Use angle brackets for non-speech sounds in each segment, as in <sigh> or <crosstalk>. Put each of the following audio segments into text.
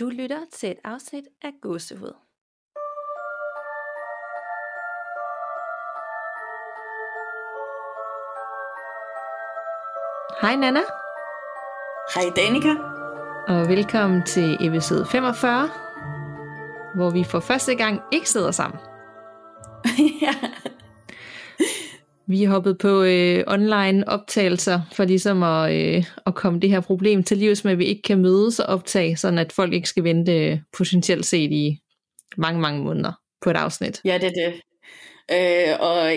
Du lytter til et afsnit af Gåsehud. Hej Nana, Hej Danika. og velkommen til episode 45, hvor vi for første gang ikke sidder sammen. <laughs> ja. Vi er hoppet på øh, online optagelser for ligesom at, øh, at komme det her problem til livs med, at vi ikke kan mødes og optage, sådan at folk ikke skal vente øh, potentielt set i mange, mange måneder på et afsnit. ja, det er det. Øh, og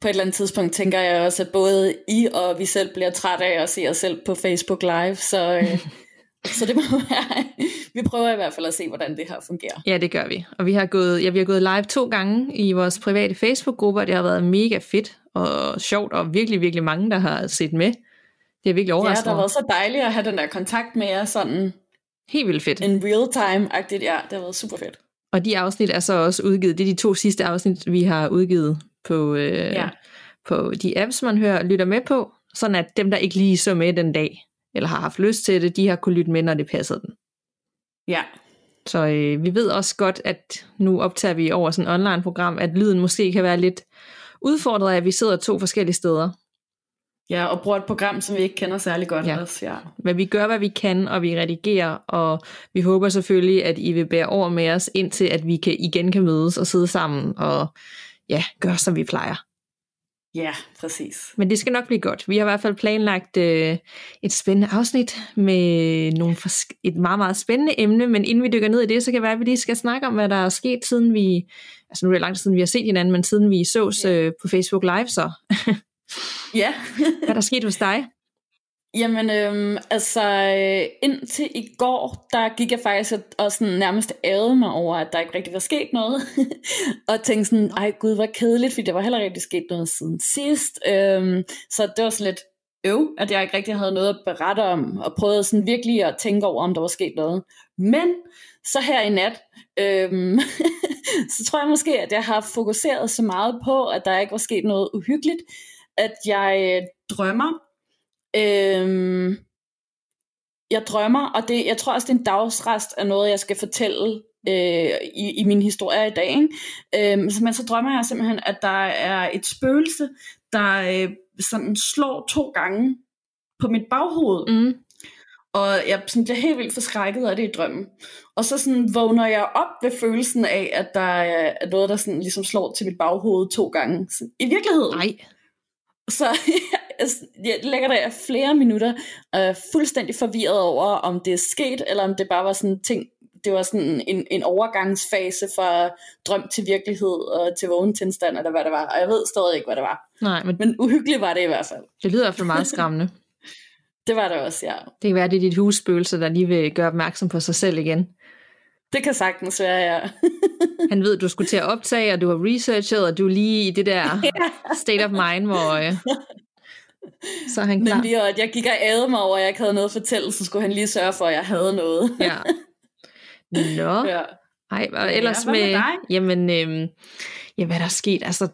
på et eller andet tidspunkt tænker jeg også, at både I og vi selv bliver trætte af at se os selv på Facebook Live, så, øh, <laughs> så det må <laughs> være, vi prøver i hvert fald at se, hvordan det her fungerer. Ja, det gør vi. Og vi har gået, ja, vi har gået live to gange i vores private Facebook-grupper, og det har været mega fedt og sjovt, og virkelig, virkelig mange, der har set med. Det er virkelig Ja, overraskende. det har været så dejligt at have den der kontakt med jer, sådan Helt vildt fedt. en real time-agtigt. Ja, det har været super fedt. Og de afsnit er så også udgivet. Det er de to sidste afsnit, vi har udgivet på, øh, Ja. på de apps, man hører lytter med på. Sådan at dem, der ikke lige så med den dag, eller har haft lyst til det, de har kunne lytte med, når det passede den. Ja, Så øh, vi ved også godt, at nu optager vi over sådan et online-program, at lyden måske kan være lidt udfordret af, at vi sidder to forskellige steder. ja og bruger et program, som vi ikke kender særlig godt Ja. også. Ja. Men vi gør, hvad vi kan, og vi redigerer, og vi håber selvfølgelig, at I vil bære over med os, indtil at vi kan, igen kan mødes og sidde sammen og ja, gøre, som vi plejer. Ja, præcis. Men det skal nok blive godt. Vi har i hvert fald planlagt øh, et spændende afsnit med nogle forsk- et meget, meget spændende emne, men inden vi dykker ned i det, så kan det være, at vi lige skal snakke om, hvad der er sket siden vi, altså nu er det lang tid siden, vi har set hinanden, men siden vi sås øh, på Facebook Live så. Ja. <laughs> Hvad er der sket hos dig? Jamen, øhm, altså, øh, indtil i går, der gik jeg faktisk og, og sådan nærmest ærede mig over, at der ikke rigtig var sket noget. <laughs> og tænkte sådan, ej gud, hvor kedeligt, fordi der var heller ikke rigtig sket noget siden sidst. Øhm, så det var sådan lidt øv, at jeg ikke rigtig havde noget at berette om, og prøvede sådan virkelig at tænke over, om der var sket noget. Men så her i nat, øhm, <laughs> så tror jeg måske, at jeg har fokuseret så meget på, at der ikke var sket noget uhyggeligt, at jeg øh, drømmer Øhm, jeg drømmer, og det, jeg tror også, det er en dagsrest af noget, jeg skal fortælle øh, i, i min historie i dag. Ikke? Øhm, så, men så drømmer jeg simpelthen, at der er et spøgelse, der øh, sådan slår to gange på mit baghoved. Mm. Og jeg sådan bliver helt vildt forskrækket af det i drømmen. Og så sådan vågner jeg op ved følelsen af, at der er noget, der sådan ligesom slår til mit baghoved to gange. Sådan, I virkeligheden. Nej. Så <laughs> jeg lægger der flere minutter øh, fuldstændig forvirret over, om det er sket, eller om det bare var sådan en ting, det var sådan en, en overgangsfase fra drøm til virkelighed og til vågen tilstand, eller hvad det var. Og jeg ved stadig ikke, hvad det var. Nej, men Men uhyggeligt var det i hvert fald. det lyder i hvert fald meget skræmmende. <laughs> Det var det også, ja. Det kan være, det er dit husspøgelse, der lige vil gøre opmærksom på sig selv igen. Det kan sagtens være, ja. <laughs> Han ved, at du skulle til at optage, og du har researchet, og du er lige i det der <laughs> state of mind, hvor <laughs> øh, så er han klar. Nemlig, og at jeg gik og ærede mig over, at jeg ikke havde noget at fortælle, så skulle han lige sørge for, at jeg havde noget. Ja. Nå, ja. ej, og Ja, ellers hvad med med, dig? jamen, øhm, ja, hvad der er sket, altså,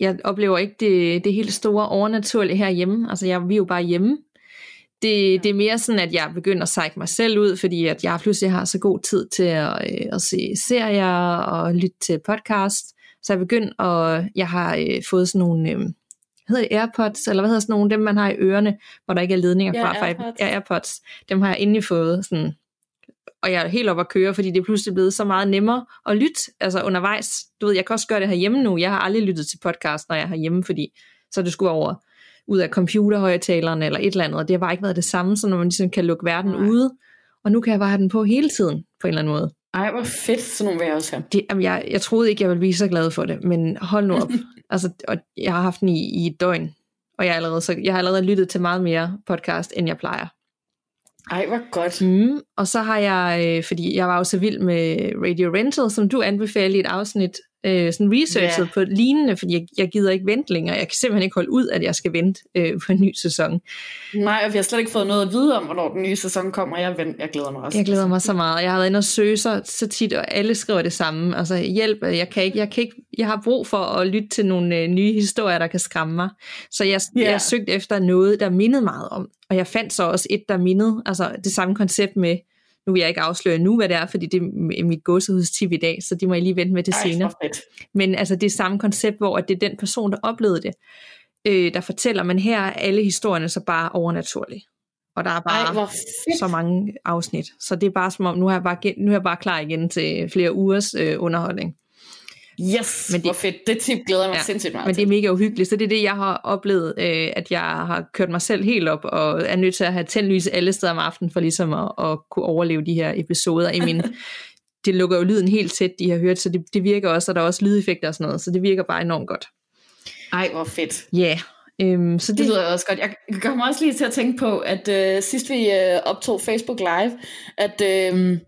jeg oplever ikke det, det helt store overnaturlige herhjemme, altså, jeg, vi er jo bare hjemme. Det, det er mere sådan, at jeg begynder at sække mig selv ud, fordi at jeg pludselig har så god tid til at, øh, at se serier og lytte til podcast. Så jeg begynder at, jeg har øh, fået sådan nogle, øh, hedder det AirPods, eller hvad hedder sådan nogle, dem man har i ørerne, hvor der ikke er ledninger Ja, fra. AirPods. Ja, AirPods. Dem har jeg endelig fået sådan, og jeg er helt op at køre, fordi det er pludselig blevet så meget nemmere at lytte, altså undervejs. Du ved, jeg kan også gøre det herhjemme nu. Jeg har aldrig lyttet til podcast, når jeg er herhjemme, fordi så det skulle over ud af computerhøjtalerne eller et eller andet, og det har bare ikke været det samme, så når man ligesom kan lukke verden Nej. ude, og nu kan jeg bare have den på hele tiden, på en eller anden måde. Ej, hvor fedt, sådan nogle vil jeg også have. Det, jamen, jeg, jeg troede ikke, jeg ville blive så glad for det, men hold nu op. <laughs> altså, og jeg har haft den i, i et døgn, og jeg, er allerede, så, jeg har allerede lyttet til meget mere podcast, end jeg plejer. Ej, hvor godt. Mm, og så har jeg, øh, fordi jeg var jo så vild med Radio Rental, som du anbefalede i et afsnit, øh, sådan researchet Ja. på lignende, fordi jeg, jeg gider ikke vente længere. Jeg kan simpelthen ikke holde ud, at jeg skal vente øh, på en ny sæson. Nej, og vi har slet ikke fået noget at vide om, hvornår den nye sæson kommer. Jeg, vent, jeg glæder mig også. Jeg glæder mig så meget. Jeg har været inde og søge så, så tit, og alle skriver det samme. Altså hjælp, jeg kan ikke, jeg kan ikke, jeg har brug for at lytte til nogle øh, nye historier, der kan skræmme mig. Så jeg, Ja. jeg søgte efter noget, der mindede meget om. Og jeg fandt så også et, der mindede, altså det samme koncept med Nu vil jeg ikke afsløre nu, hvad det er, fordi det er mit gåsehus tip i dag, så det må jeg lige vente med til Ej, senere. Men altså det er samme koncept, hvor det er den person, der oplevede det, øh, der fortæller, men her er alle historierne så bare overnaturlige. Og der er bare Ej, så mange afsnit. Så det er bare som om, nu er jeg bare, nu er jeg bare klar igen til flere ugers øh, underholdning. Yes, Men det- hvor fedt. Det tip glæder jeg mig Ja, sindssygt meget Men det er til. mega uhyggeligt, så det er det, jeg har oplevet, øh, at jeg har kørt mig selv helt op, og er nødt til at have tændt lys alle steder om aftenen, for ligesom at, at kunne overleve de her episoder i min... <laughs> det lukker jo lyden helt tæt, de har hørt, så det, det virker også, og der er også lydeffekter og sådan noget, så det virker bare enormt godt. Ej, hvor fedt. Ja, yeah. øhm, så Det det, lyder også godt. Jeg kommer også lige til at tænke på, at øh, sidst vi øh, optog Facebook Live, at, øh, at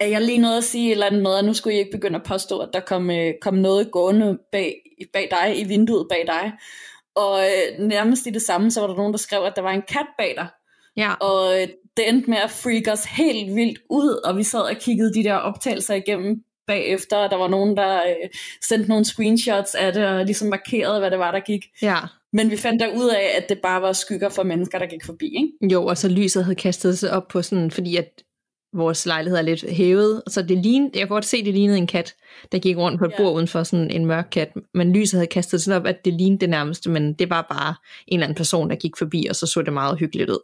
jeg lige nåede at sige et eller andet med, at nu skulle I ikke begynde at påstå, at der kom, øh, kom noget gående bag, bag dig, i vinduet bag dig. Og øh, nærmest i det samme, så var der nogen, der skrev, at der var en kat bag dig. ja, Og øh, det endte med at freak os helt vildt ud, og vi sad og kiggede de der optagelser igennem bagefter, og der var nogen, der øh, sendte nogle screenshots af det, og ligesom markerede, hvad det var, der gik. ja, Men vi fandt der ud af, at det bare var skygger for mennesker, der gik forbi, ikke? jo, og så lyset havde kastet sig op på sådan, fordi at vores lejlighed er lidt hævet, så det lignede, jeg kan godt se, det lignede en kat, der gik rundt på et Ja. bord uden for sådan en mørk kat, men lyset havde kastet sig op, at det lignede det nærmeste, men det var bare en eller anden person, der gik forbi, og så så det meget hyggeligt ud.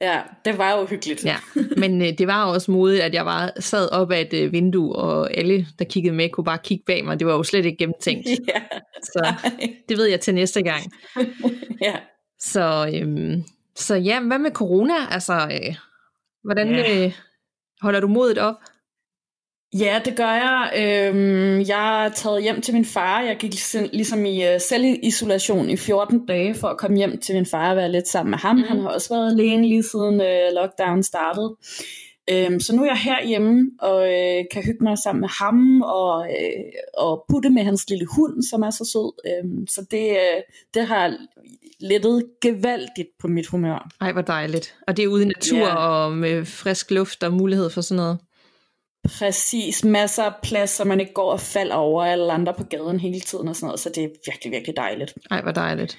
Ja, det var jo hyggeligt. Ja, <laughs> men øh, det var også modigt, at jeg bare sad op ad et øh, vindue, og alle, der kiggede med, kunne bare kigge bag mig. Det var jo slet ikke gennemtænkt, <laughs> ja. så det ved jeg til næste gang. <laughs> ja. Så, øhm, så ja, hvad med corona? Altså, øh, hvordan Ja. øh, holder du modet op? Ja, det gør jeg. Øhm, jeg er taget hjem til min far. Jeg gik ligesom- i uh, selvisolation i 14 dage for at komme hjem til min far og være lidt sammen med ham. Mm. Han har også været alene lige siden uh, lockdown startede. Øhm, så nu er jeg herhjemme og øh, kan hygge mig sammen med ham og, øh, og putte med hans lille hund, som er så sød. Øhm, så det, øh, det har lettet gevaldigt på mit humør. Ej, hvor dejligt. Og det er ude i natur Ja. og med frisk luft og mulighed for sådan noget. Præcis, masser af plads, så man ikke går og falder over alle andre på gaden hele tiden og sådan noget, så det er virkelig, virkelig dejligt. Ej, hvor dejligt.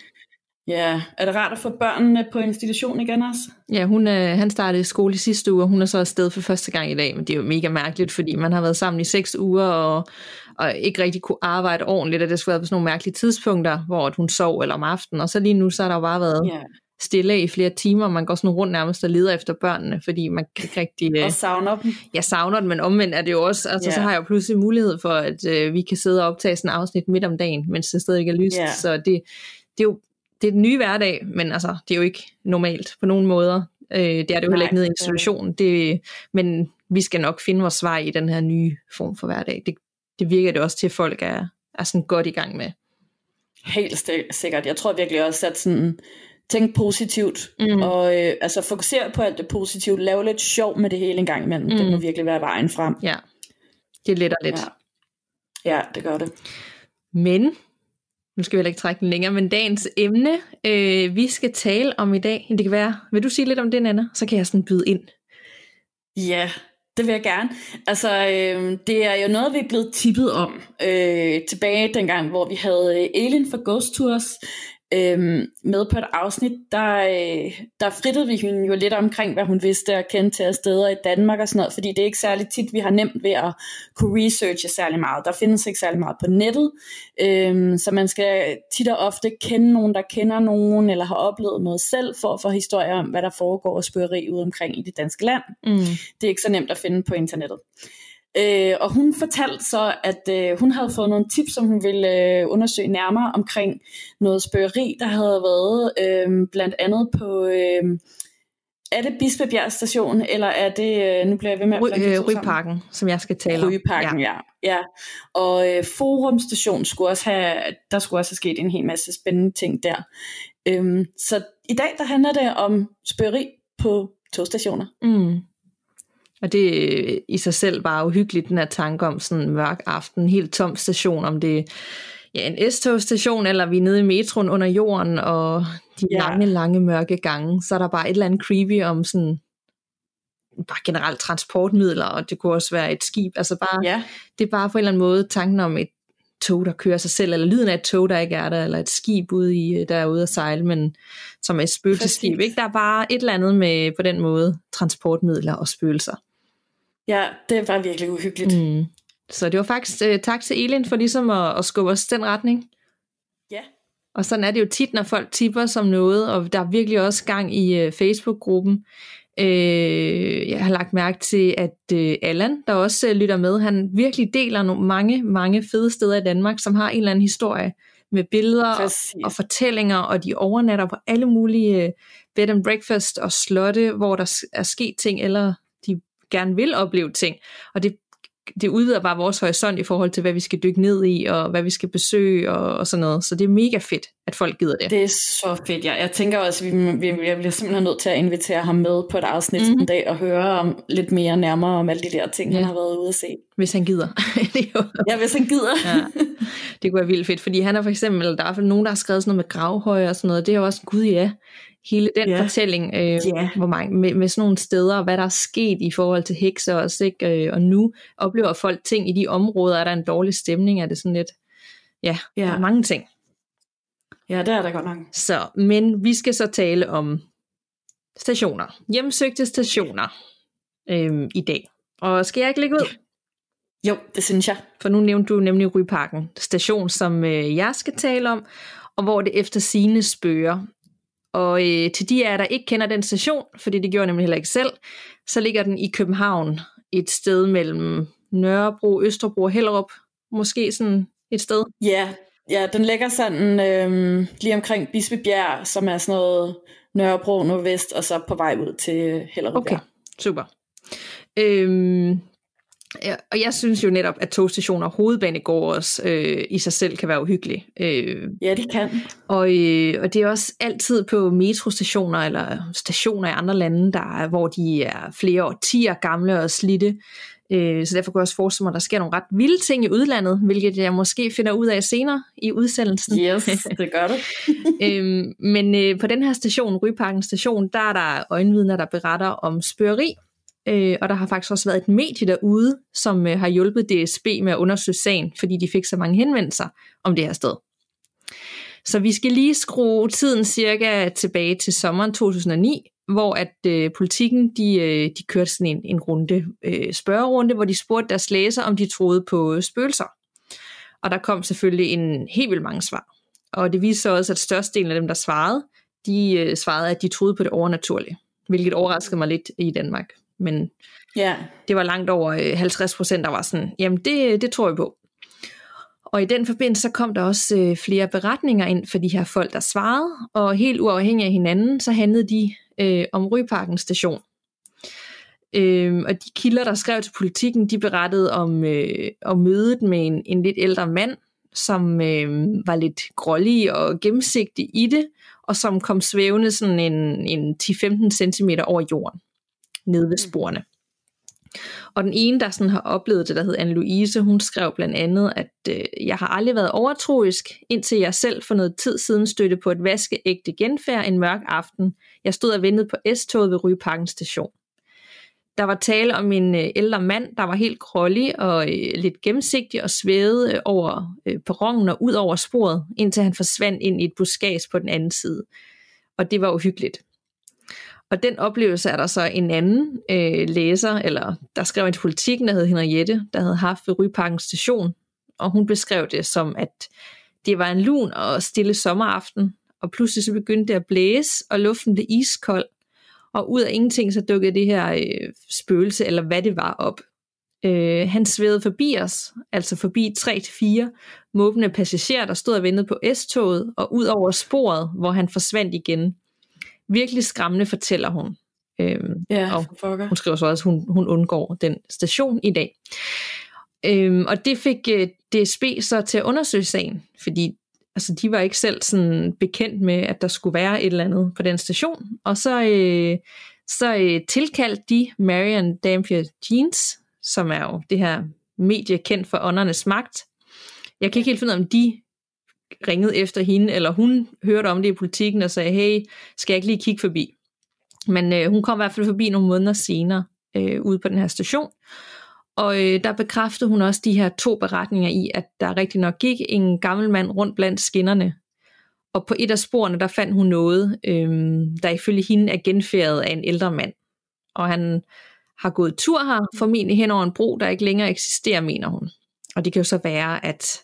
Ja, er det rart at få børnene på institution igen også? Ja, hun, øh, han startede i skole i sidste uge, og hun er så afsted for første gang i dag, men det er jo mega mærkeligt, fordi man har været sammen i seks uger, og, og ikke rigtig kunne arbejde ordentligt, og det skulle være på sådan nogle mærkelige tidspunkter, hvor at hun sov eller om aftenen, og så lige nu, så har der jo bare været Ja, stille i flere timer, man går sådan rundt nærmest og leder efter børnene, fordi man kan ikke rigtig... Øh, og savner dem. jeg savner det, men omvendt er det jo også, altså Ja. så har jeg jo pludselig mulighed for, at øh, vi kan sidde og optage sådan et afsnit midt om dagen, mens det stadig ikke er lyst, Ja. så det, det er jo det er den nye hverdag, men altså, det er jo ikke normalt på nogen måder. Øh, det er det jo heller ikke nede i institutionen, det, men vi skal nok finde vores vej i den her nye form for hverdag. Det, det virker det også til, at folk er, er sådan godt i gang med. Helt sikkert. Jeg tror virkelig også, at sådan, tænk positivt, Mm. mm. og øh, altså fokusere på alt det positive, lave lidt sjov med det hele en gang imellem. Mm. Det Mm. må virkelig være vejen frem. Ja, det letter lidt. Ja. ja, det gør det. Men, nu skal vi heller ikke trække den længere, men dagens emne, øh, vi skal tale om i dag, det kan være, vil du sige lidt om det, Anna? Så kan jeg sådan byde ind. Ja, det vil jeg gerne. Altså, øh, det er jo noget, vi er blevet tippet om øh, tilbage dengang, hvor vi havde øh, Elin fra Ghost Tours øh, med på et afsnit. Der, øh, der frittede vi hende jo lidt omkring, hvad hun vidste og kendte til af steder i Danmark og sådan noget, fordi det er ikke særlig tit, vi har nemt ved at kunne researche særlig meget. Der findes ikke særlig meget på nettet, øh, så man skal tit og ofte kende nogen, der kender nogen, eller har oplevet noget selv, for at få historier om, hvad der foregår og spørgeri ude omkring i det danske land Mm. det er ikke så nemt at finde på internettet. Øh, og hun fortalte så, at øh, hun havde fået nogle tips, som hun ville øh, undersøge nærmere omkring noget spørgeri, der havde været øh, blandt andet på, øh, er det Bispebjerg station, eller er det, øh, nu bliver jeg ved med at blande de øh. Ryparken, som jeg skal tale om. Rygeparken, ja. ja. ja. Og øh, Forum Station skulle også have, der skulle også have sket en hel masse spændende ting der. Øhm, så i dag, der handler det om spørgeri på togstationer. Mm. Og det er i sig selv bare uhyggeligt, den her tanke om sådan en mørk aften, helt tom station, om det er ja, en S-togstation, eller vi er nede i metroen under jorden, og de Ja. lange, lange mørke gange, så er der bare et eller andet creepy om sådan bare generelt transportmidler, og det kunne også være et skib, altså bare, Ja, det er bare på en eller anden måde tanken om et tog, der kører sig selv, eller lyden af et tog, der ikke er der, eller et skib ude i, øh, der er ude at sejle, men som er et spøgelsesskib. Præcis. Ikke? Der er bare et eller andet med på den måde transportmidler og spøgelser. Ja, det var virkelig uhyggeligt. Mm. Så det var faktisk uh, tak til Elin for ligesom at, at skubbe os den retning. Ja. Og sådan er det jo tit, når folk tipper som noget, og der er virkelig også gang i uh, Facebook-gruppen. Uh, jeg har lagt mærke til, at uh, Allan, der også uh, lytter med, han virkelig deler nogle mange, mange fede steder i Danmark, som har en eller anden historie med billeder og, og fortællinger, og de overnatter på alle mulige uh, bed and breakfast og slotte, hvor der er sket ting, eller gerne vil opleve ting. Og det det udvider bare vores horisont i forhold til, hvad vi skal dykke ned i, og hvad vi skal besøge, og, og sådan noget. Så det er mega fedt, at folk gider det. Det er så fedt, ja. Jeg tænker også, at vi, vi, vi bliver simpelthen nødt til at invitere ham med på et afsnit mm-hmm. en dag, og høre om lidt mere nærmere om alle de der ting, ja. han har været ude at se. Hvis han gider. <laughs> ja, hvis han gider. ja. Det kunne være vildt fedt, fordi han er for eksempel, der er nogen, der har skrevet sådan noget med gravhøje og sådan noget, det er jo også, gud ja, hele den yeah. fortælling, øh, yeah. hvor mange, med, med sådan nogle steder, hvad der er sket i forhold til hekser også, ikke? Øh, og nu oplever folk ting i de områder, er der en dårlig stemning, er det sådan lidt, ja, yeah. der er mange ting. Ja, det er der godt nok. Så, men vi skal så tale om stationer, hjemsøgte stationer øh, i dag. Og skal jeg ikke lægge ud? Jo, det synes jeg. For nu nævnte du nemlig Ryparken station, som øh, jeg skal tale om, og hvor det efter sine spørger og øh, til de af jer, der ikke kender den station, fordi det gjorde jeg nemlig heller ikke selv, så ligger den i København, et sted mellem Nørrebro, Østerbro og Hellerup. Måske sådan et sted. Ja, ja den ligger sådan øh, lige omkring Bispebjerg, som er sådan noget Nørrebro nordvest, og så på vej ud til Hellerup. Okay, super. Øhm, og jeg synes jo netop, at togstationer og hovedbanegårds øh, i sig selv kan være uhyggelige. Øh, ja, det kan. Og, øh, og det er også altid på metrostationer eller stationer i andre lande, der er, hvor de er flere årtier gamle og slidte. Øh, så derfor kan jeg også forestille mig, at der sker nogle ret vilde ting i udlandet, hvilket jeg måske finder ud af senere i udsendelsen. Yes, det gør det. <laughs> øh, men øh, på den her station, Ryparken station, der er der øjenvidner, der beretter om spørgeri Øh, og der har faktisk også været et medie derude, som øh, har hjulpet DSB med at undersøge sagen, fordi de fik så mange henvendelser om det her sted. Så vi skal lige skrue tiden cirka tilbage til sommeren 2009, hvor at øh, politikken de, øh, de kørte sådan en, en runde, øh, spørgerunde, hvor de spurgte deres læser, om de troede på spøgelser. Og der kom selvfølgelig en helt vildt mange svar. Og det viste sig også, at størstedelen af dem, der svarede, de øh, svarede, at de troede på det overnaturlige, hvilket overraskede mig lidt i Danmark men ja. det var langt over 50 øh, procent, der var sådan, jamen det, det tror jeg på. Og i den forbindelse så kom der også øh, flere beretninger ind for de her folk, der svarede, og helt uafhængig af hinanden, så handlede de øh, om Ryparken station. Øh, og de kilder, der skrev til politikken, de berettede om, øh, om mødet med en, en lidt ældre mand, som øh, var lidt grålig og gennemsigtig i det, og som kom svævende sådan en, en 10-15 cm over jorden nede ved mm. sporene. Og den ene, der sådan har oplevet det, der hed Anne-Louise, hun skrev blandt andet, at øh, jeg har aldrig været overtroisk, indtil jeg selv for noget tid siden støtte på et vaskeægte genfærd en mørk aften. Jeg stod og ventede på S-toget ved Rygeparken station. Der var tale om en øh, ældre mand, der var helt grålig og øh, lidt gennemsigtig og svævede øh, over øh, perronen og ud over sporet, indtil han forsvandt ind i et buskads på den anden side. Og det var uhyggeligt. Og den oplevelse er der så en anden øh, læser, eller der skrev en til politikken, der hed Henriette, der havde haft ved Ryparken station, og hun beskrev det som, at det var en lun og stille sommeraften, og pludselig så begyndte det at blæse, og luften blev iskold, og ud af ingenting så dukkede det her øh, spøgelse, eller hvad det var, op. Øh, han svævede forbi os, altså forbi 3-4 måbende passagerer, der stod og ventede på S-toget, og ud over sporet, hvor han forsvandt igen virkelig skræmmende, fortæller hun. Øhm, ja, og hun skriver så også, at hun, hun undgår den station i dag. Øhm, og det fik øh, DSB så til at undersøge sagen, fordi altså, de var ikke selv sådan bekendt med, at der skulle være et eller andet på den station. Og så, øh, så øh, tilkaldte de Marion Dampier Jeans, som er jo det her medie kendt for åndernes magt. Jeg kan ikke helt finde ud af, om de ringede efter hende, eller hun hørte om det i politikken og sagde, hey, skal jeg ikke lige kigge forbi? Men øh, hun kom i hvert fald forbi nogle måneder senere øh, ude på den her station, og øh, der bekræftede hun også de her to beretninger i, at der rigtig nok gik en gammel mand rundt blandt skinnerne. Og på et af sporene, der fandt hun noget, øh, der ifølge hende er genfærdet af en ældre mand. Og han har gået tur her, formentlig hen over en bro, der ikke længere eksisterer, mener hun. Og det kan jo så være, at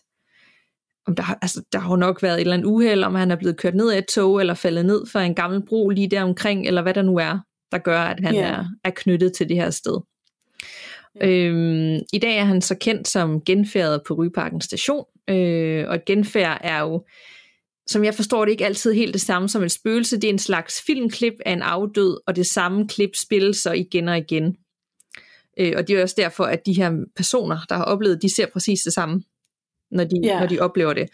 om der, altså, der har jo nok været et eller andet uheld, om han er blevet kørt ned af et tog, eller faldet ned fra en gammel bro lige der omkring, eller hvad der nu er, der gør, at han yeah. er, er knyttet til det her sted. Yeah. Øhm, I dag er han så kendt som genfærdet på Ryparken station, øh, og et genfærd er jo, som jeg forstår det, ikke altid helt det samme som et spøgelse. Det er en slags filmklip af en afdød, og det samme klip spilles så igen og igen. Øh, og det er også derfor, at de her personer, der har oplevet, de ser præcis det samme når de, yeah. når de oplever det.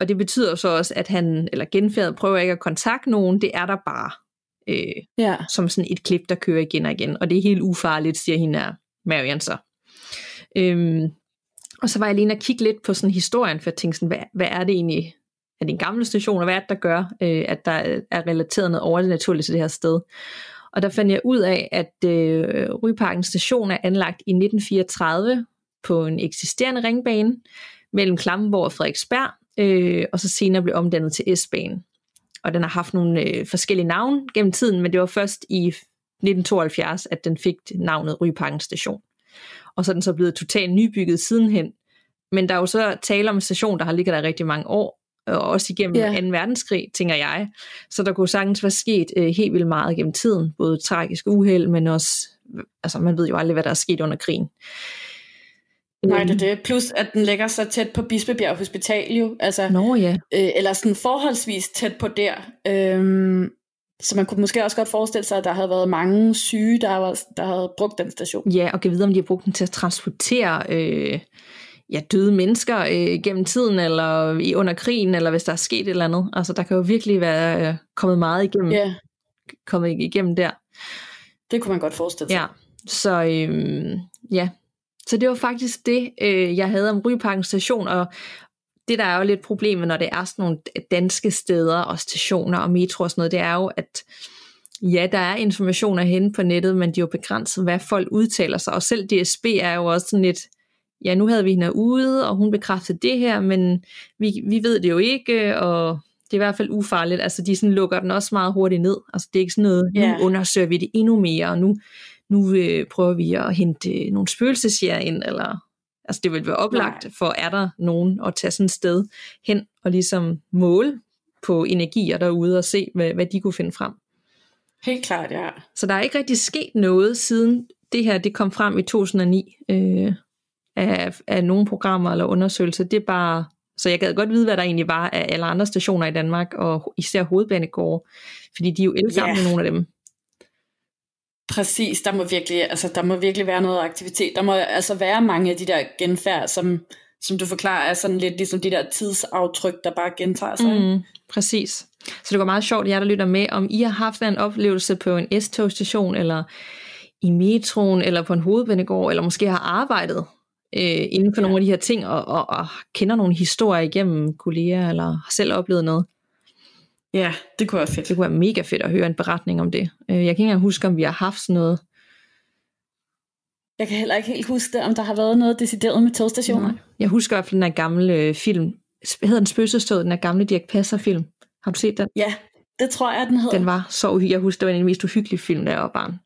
Og det betyder så også, at han, eller genfærdet, prøver ikke at kontakte nogen, det er der bare. Øh, yeah. Som sådan et klip, der kører igen og igen. Og det er helt ufarligt, siger hende her, Marian så. Øhm, og så var jeg lige at kigge lidt på sådan historien, for jeg tænkte sådan, hvad, hvad er det egentlig, er det en gammel station, og hvad er det, der gør, øh, at der er relateret noget overnaturligt til det her sted. Og der fandt jeg ud af, at øh, Ryparken station er anlagt i 1934 på en eksisterende ringbane, mellem Klammenborg og Frederiksberg, øh, og så senere blev omdannet til S-banen. Og den har haft nogle øh, forskellige navne gennem tiden, men det var først i 1972, at den fik navnet Ryparken station. Og så er den så blevet totalt nybygget sidenhen. Men der er jo så tale om en station, der har ligget der rigtig mange år, og også igennem yeah. 2. verdenskrig, tænker jeg. Så der kunne sagtens være sket øh, helt vildt meget gennem tiden, både tragisk uheld, men også, altså man ved jo aldrig, hvad der er sket under krigen. Nej, det er det. Plus, at den ligger så tæt på Bispebjerg Hospital jo. Altså, Nå ja. Øh, eller sådan forholdsvis tæt på der. Øhm, så man kunne måske også godt forestille sig, at der havde været mange syge, der, var, der havde brugt den station. Ja, og kan vide, om de har brugt den til at transportere øh, ja, døde mennesker øh, gennem tiden, eller i under krigen, eller hvis der er sket et eller andet. Altså, der kan jo virkelig være øh, kommet meget igennem, yeah. kommet igennem der. Det kunne man godt forestille sig. Ja, så øh, ja, så det var faktisk det, øh, jeg havde om Ryparken station, og det der er jo lidt problemet, når det er sådan nogle danske steder og stationer og metro og sådan noget, det er jo, at ja, der er informationer henne på nettet, men de er jo begrænset, hvad folk udtaler sig, og selv DSB er jo også sådan lidt, ja, nu havde vi hende ude, og hun bekræftede det her, men vi, vi ved det jo ikke, og det er i hvert fald ufarligt. Altså, de sådan lukker den også meget hurtigt ned. Altså, det er ikke sådan noget, yeah. nu undersøger vi det endnu mere, og nu nu øh, prøver vi at hente øh, nogle spøgelsesjæger ind, eller altså det vil være oplagt, Nej. for er der nogen at tage sådan et sted hen og ligesom måle på energier derude og se, hvad, hvad de kunne finde frem. Helt klart, ja. Så der er ikke rigtig sket noget siden det her det kom frem i 2009 øh, af, af nogle programmer eller undersøgelser. Det er bare, så jeg gad godt vide, hvad der egentlig var af alle andre stationer i Danmark, og især hovedbanegårde, fordi de er jo elgamle, yeah. nogle af dem. Præcis, der må virkelig, altså, der må virkelig være noget aktivitet. Der må altså være mange af de der genfærd, som, som du forklarer, er sådan lidt ligesom de der tidsaftryk, der bare gentager sig. Mm, præcis. Så det var meget sjovt, jeg der lytter med, om I har haft en oplevelse på en S-togstation, eller i metroen, eller på en hovedbanegård, eller måske har arbejdet øh, inden for ja. nogle af de her ting, og, og, og kender nogle historier igennem kolleger, eller har selv oplevet noget. Ja, det kunne være fedt. Det kunne være mega fedt at høre en beretning om det. Øh, jeg kan ikke engang huske, om vi har haft sådan noget. Jeg kan heller ikke helt huske det, om der har været noget decideret med togstationer. Nej. Jeg husker i hvert fald den her gamle øh, film. Hedder den spøgelsestød, den her gamle Dirk Passer film? Har du set den? Ja, det tror jeg, den hedder. Den var så uhyggelig. Jeg husker, det var en af de mest uhyggelige film, der jeg var barn. <laughs>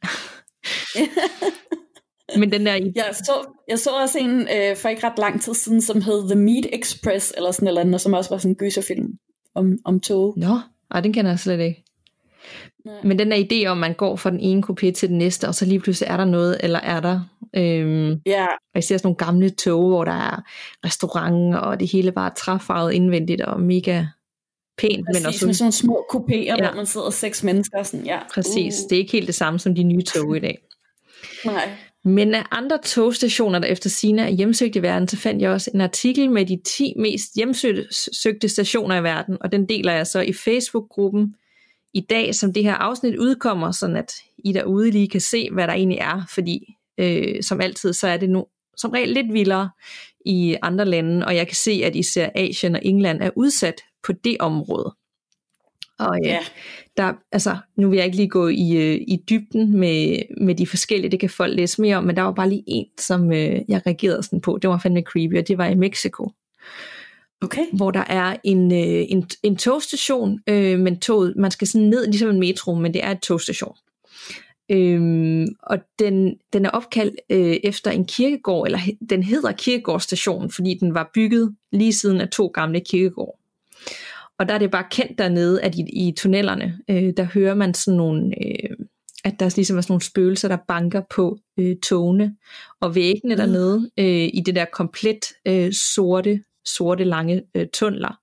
Men den der... Jeg så, jeg så også en øh, for ikke ret lang tid siden, som hed The Meat Express, eller sådan eller andet, som også var sådan en gyserfilm om, om tog. Nå, ej, den kender jeg slet ikke. Nej. Men den der idé om, man går fra den ene kopé til den næste, og så lige pludselig er der noget, eller er der. Øhm, ja. Og jeg ser sådan nogle gamle tog, hvor der er restaurant, og det hele bare træfarvet indvendigt, og mega pænt. Præcis, men også med sådan nogle små kopéer, ja. hvor man sidder seks mennesker. Sådan, ja. Præcis, uh. det er ikke helt det samme som de nye tog i dag. Nej. Men af andre togstationer, der efter sine er hjemsøgt i verden, så fandt jeg også en artikel med de 10 mest hjemsøgte stationer i verden, og den deler jeg så i Facebook-gruppen i dag, som det her afsnit udkommer, sådan at I derude lige kan se, hvad der egentlig er, fordi øh, som altid, så er det nu som regel lidt vildere i andre lande, og jeg kan se, at især Asien og England er udsat på det område. Og ja, der, altså, nu vil jeg ikke lige gå i, øh, i dybden med, med de forskellige, det kan folk læse mere om, men der var bare lige en, som øh, jeg reagerede sådan på, det var fandme creepy, og det var i Mexico. Okay. Hvor der er en, øh, en, en togstation, øh, men toget, man skal sådan ned, ligesom en metro, men det er et togstation. Øhm, og den, den er opkaldt øh, efter en kirkegård, eller den hedder Kirkegårdsstationen, fordi den var bygget lige siden af to gamle kirkegård. Og der er det bare kendt dernede, at i, i tunnelerne, øh, der hører man sådan nogle, øh, at der ligesom er sådan nogle spøgelser, der banker på øh, togene. Og væggene dernede, øh, i det der komplet øh, sorte, sorte lange øh, tunneler.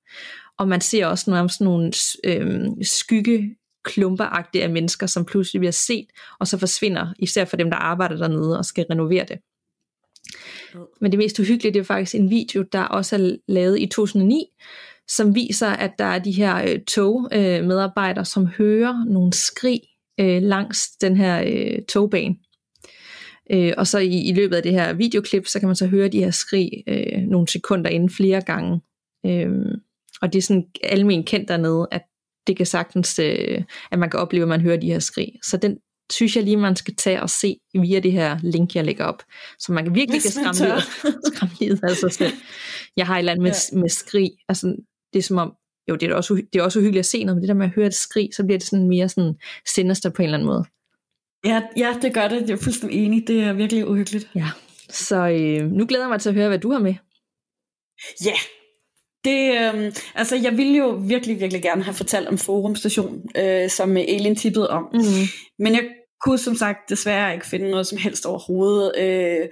Og man ser også nogle, sådan nogle øh, skygge klumperagtige af mennesker, som pludselig bliver set, og så forsvinder, især for dem, der arbejder dernede og skal renovere det. Men det mest uhyggelige, det er faktisk en video, der også er lavet i 2009, som viser, at der er de her øh, togmedarbejdere, øh, som hører nogle skrig øh, langs den her øh, togbane. Øh, og så i, i løbet af det her videoklip, så kan man så høre de her skrig øh, nogle sekunder inden flere gange. Øh, og det er sådan almen kendt dernede, at det kan sagtens, øh, at man kan opleve, at man hører de her skrig. Så den synes jeg lige, man skal tage og se via det her link, jeg lægger op. Så man kan virkelig kan skræmme livet, <laughs> skræmme livet af sig selv. Jeg har et eller andet med, ja. med skrig. Altså, det er som om, jo, det er, også, det er også uhyggeligt at se noget, men det der med at høre et skrig, så bliver det sådan mere sådan sinister på en eller anden måde. Ja, ja, det gør det. Jeg er fuldstændig enig. Det er virkelig uhyggeligt. Ja, så øh, nu glæder jeg mig til at høre, hvad du har med. Ja, det, øh, altså jeg ville jo virkelig, virkelig gerne have fortalt om Forum Station, øh, som Elin tippede om. Mm. Men jeg kunne som sagt desværre ikke finde noget som helst overhovedet. Øh,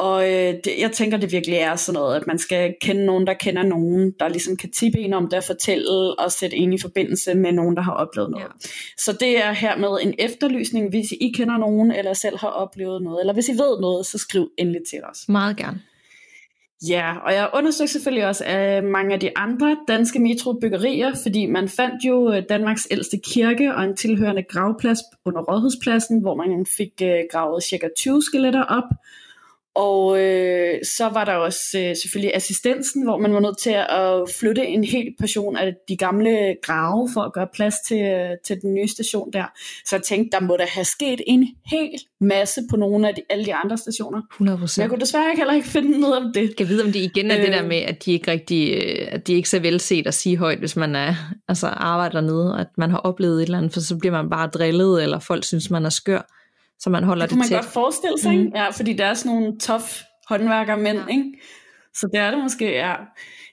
og øh, det, jeg tænker, det virkelig er sådan noget, at man skal kende nogen, der kender nogen, der ligesom kan tippe en om det at fortælle og sætte en i forbindelse med nogen, der har oplevet noget. Ja. Så det er hermed en efterlysning, hvis I kender nogen, eller selv har oplevet noget, eller hvis I ved noget, så skriv endelig til os. Meget gerne. Ja, og jeg undersøgte selvfølgelig også af mange af de andre danske metrobyggerier, fordi man fandt jo øh, Danmarks ældste kirke og en tilhørende gravplads under Rådhuspladsen, hvor man fik øh, gravet cirka 20 skeletter op. Og øh, så var der også øh, selvfølgelig assistensen, hvor man var nødt til at flytte en hel portion af de gamle grave for at gøre plads til, øh, til den nye station der. Så jeg tænkte, der må der have sket en hel masse på nogle af de, alle de andre stationer. 100%. Men jeg kunne desværre ikke heller ikke finde noget om det. Jeg kan vide, om det igen er øh, det der med, at de ikke rigtig, øh, at de ikke er så velset at sige højt, hvis man er, altså arbejder nede, at man har oplevet et eller andet, for så bliver man bare drillet, eller folk synes, man er skør så man holder det, det man tæt. godt forestille sig, mm. ja, fordi der er sådan nogle tough håndværkermænd, ja. ikke? Så det er det måske, ja.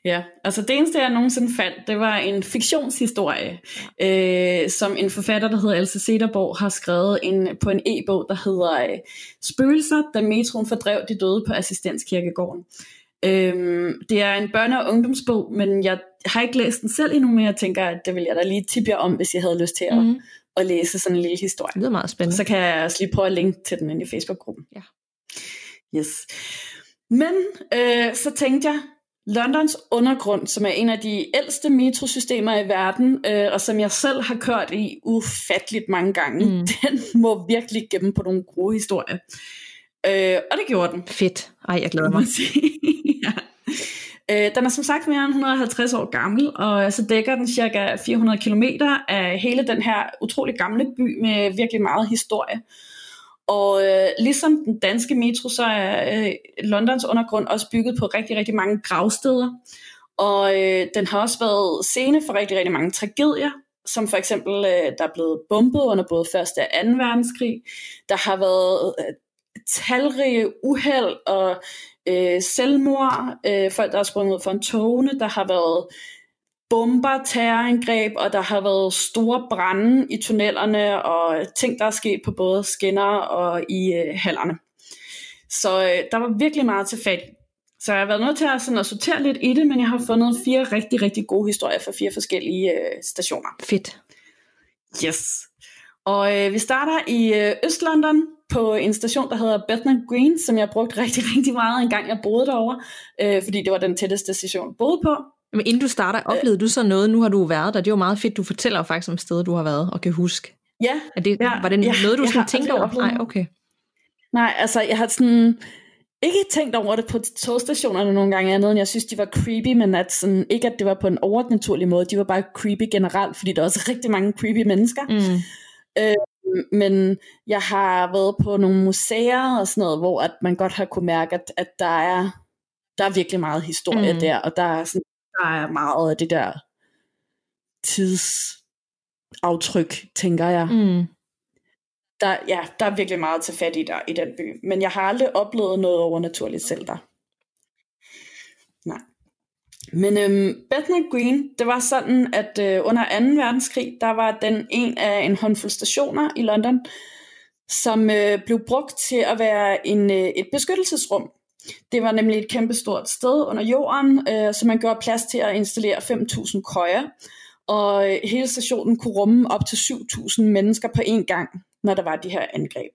Ja, altså det eneste, jeg nogensinde fandt, det var en fiktionshistorie, øh, som en forfatter, der hedder Else Cederborg, har skrevet en, på en e-bog, der hedder øh, Spøgelser, da metroen fordrev de døde på Assistenskirkegården. Øhm, det er en børne- og ungdomsbog, men jeg har ikke læst den selv endnu, men jeg tænker, at det vil jeg da lige tippe jer om, hvis jeg havde lyst til at, mm at læse sådan en lille historie. Det er meget spændende. Så kan jeg også lige prøve at linke til den inde i Facebook-gruppen. Ja. Yes. Men øh, så tænkte jeg, Londons undergrund, som er en af de ældste metrosystemer i verden, øh, og som jeg selv har kørt i ufatteligt mange gange, mm. <laughs> den må virkelig gemme på nogle gode historier. Øh, og det gjorde den. Fedt. Ej, jeg glæder mig. <laughs> ja. Øh, den er som sagt mere end 150 år gammel, og så dækker den cirka 400 km af hele den her utrolig gamle by med virkelig meget historie. Og øh, ligesom den danske metro, så er øh, Londons undergrund også bygget på rigtig, rigtig mange gravsteder. Og øh, den har også været scene for rigtig, rigtig mange tragedier, som for eksempel, øh, der er blevet bombet under både 1. og 2. verdenskrig. Der har været øh, talrige uheld og øh, selvmord, øh, folk der har sprunget ud for en togene, der har været bomber, terrorangreb, og der har været store brænde i tunnelerne, og ting, der er sket på både skinner og i øh, hallerne. Så øh, der var virkelig meget til fat så jeg har været nødt til at, sådan, at sortere lidt i det, men jeg har fundet fire rigtig, rigtig gode historier fra fire forskellige øh, stationer. Fedt. Yes. Og øh, vi starter i øh, Øst-London, på en station, der hedder Bethnal Green, som jeg brugte <laughs> rigtig, rigtig meget, en gang jeg boede derovre, øh, fordi det var den tætteste station, jeg boede på. Men inden du starter, oplevede øh, du så noget, nu har du været der, det var meget fedt, du fortæller faktisk om stedet, du har været og kan huske. Ja. Er det, ja var det ja, noget, du sådan tænkte over? Nej, okay. Nej, altså jeg har sådan ikke tænkt over det på togstationerne nogle gange andet, end jeg synes, de var creepy, men at sådan, ikke at det var på en overnaturlig måde, de var bare creepy generelt, fordi der er også rigtig mange creepy mennesker. Mm. Øh, men jeg har været på nogle museer og sådan noget, hvor at man godt har kunne mærke, at, at der, er, der er virkelig meget historie mm. der, og der er, sådan, der er meget af det der tidsaftryk, tænker jeg. Mm. der, ja, der er virkelig meget til fat i der i den by. Men jeg har aldrig oplevet noget overnaturligt selv der. Nej. Men øhm, Bethnal Green, det var sådan, at øh, under 2. verdenskrig, der var den en af en håndfuld stationer i London, som øh, blev brugt til at være en, øh, et beskyttelsesrum. Det var nemlig et kæmpestort sted under jorden, øh, så man gjorde plads til at installere 5.000 køjer, og øh, hele stationen kunne rumme op til 7.000 mennesker på én gang, når der var de her angreb.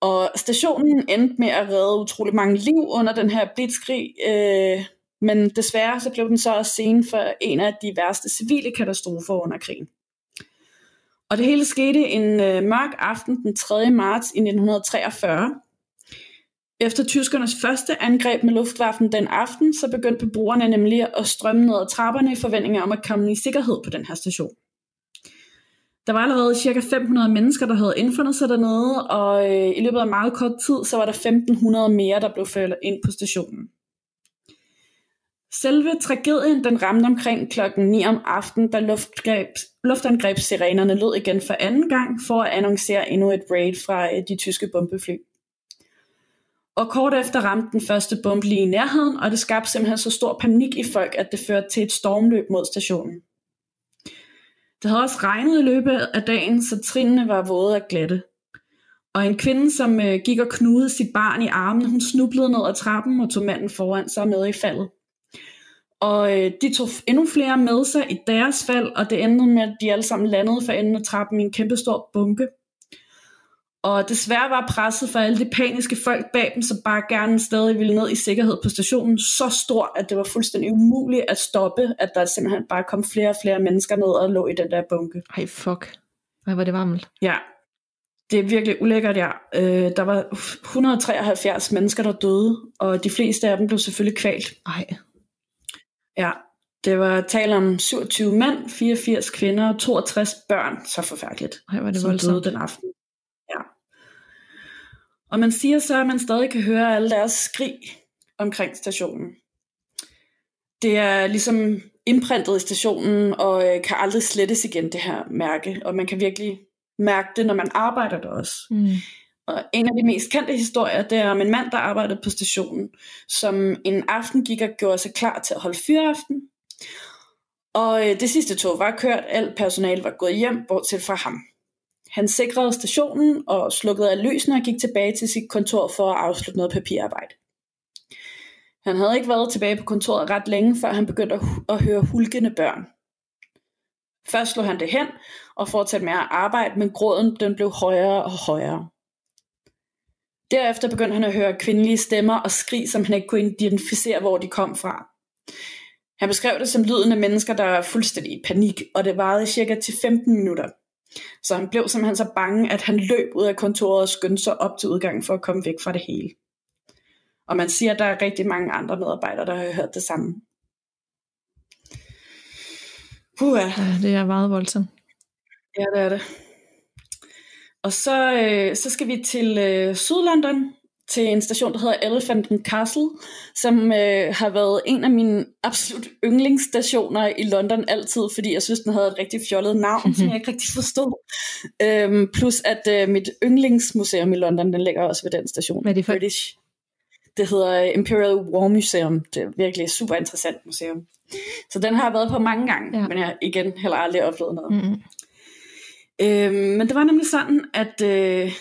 Og stationen endte med at redde utrolig mange liv under den her blitzkrig, øh, men desværre så blev den så også scene for en af de værste civile katastrofer under krigen. Og det hele skete en øh, mørk aften den 3. marts i 1943. Efter tyskernes første angreb med luftvaffen den aften, så begyndte beboerne nemlig at strømme ned ad trapperne i forventning om at komme i sikkerhed på den her station. Der var allerede ca. 500 mennesker, der havde indfundet sig dernede, og øh, i løbet af meget kort tid, så var der 1500 mere, der blev ført ind på stationen. Selve tragedien den ramte omkring klokken 9 om aftenen, da luftangrebssirenerne lød igen for anden gang for at annoncere endnu et raid fra øh, de tyske bombefly. Og kort efter ramte den første bombe lige i nærheden, og det skabte simpelthen så stor panik i folk, at det førte til et stormløb mod stationen. Det havde også regnet i løbet af dagen, så trinene var våde og glatte. Og en kvinde, som øh, gik og knudede sit barn i armen, hun snublede ned ad trappen og tog manden foran sig med i faldet. Og øh, de tog endnu flere med sig i deres fald, og det endte med, at de alle sammen landede for enden af trappen i en kæmpe stor bunke. Og desværre var presset for alle de paniske folk bag dem, som bare gerne stadig ville ned i sikkerhed på stationen, så stor, at det var fuldstændig umuligt at stoppe, at der simpelthen bare kom flere og flere mennesker ned og lå i den der bunke. Ej, fuck. Hvad var det varmt? Ja, det er virkelig ulækkert, ja. Øh, der var 173 mennesker, der døde, og de fleste af dem blev selvfølgelig kvalt. Ej. Ja, det var tale om 27 mænd, 84 kvinder og 62 børn. Så forfærdeligt. Ej, var det som voldsomt. døde den aften. Ja. Og man siger så, at man stadig kan høre alle deres skrig omkring stationen. Det er ligesom imprintet i stationen, og øh, kan aldrig slettes igen, det her mærke. Og man kan virkelig mærke det, når man arbejder der også. Mm. Og en af de mest kendte historier, det er om en mand, der arbejdede på stationen, som en aften gik og gjorde sig klar til at holde fyraften. Og øh, det sidste tog var kørt, alt personal var gået hjem, bortset fra ham. Han sikrede stationen og slukkede af lysene og gik tilbage til sit kontor for at afslutte noget papirarbejde. Han havde ikke været tilbage på kontoret ret længe, før han begyndte at, at høre hulkende børn. Først slog han det hen og fortsatte med at arbejde, men gråden den blev højere og højere. Derefter begyndte han at høre kvindelige stemmer og skrig, som han ikke kunne identificere, hvor de kom fra. Han beskrev det som lyden af mennesker, der var fuldstændig i panik, og det varede cirka til 15 minutter. Så han blev simpelthen så bange, at han løb ud af kontoret og skyndte sig op til udgangen for at komme væk fra det hele. Og man siger, at der er rigtig mange andre medarbejdere, der har hørt det samme. Puh, Ja, det er meget voldsomt. Ja, det er det. Og så, øh, så skal vi til øh, Sydlondon, til en station, der hedder Elephant and Castle, som øh, har været en af mine absolut yndlingsstationer i London altid, fordi jeg synes, den havde et rigtig fjollet navn, som jeg ikke rigtig forstod. Øhm, plus at øh, mit yndlingsmuseum i London, den ligger også ved den station. Hvad er det for? British. Det hedder Imperial War Museum. Det er virkelig et super interessant museum. Så den har jeg været på mange gange, Ja. men jeg igen heller aldrig oplevet noget. Mm. Øh, men det var nemlig sådan, at, øh,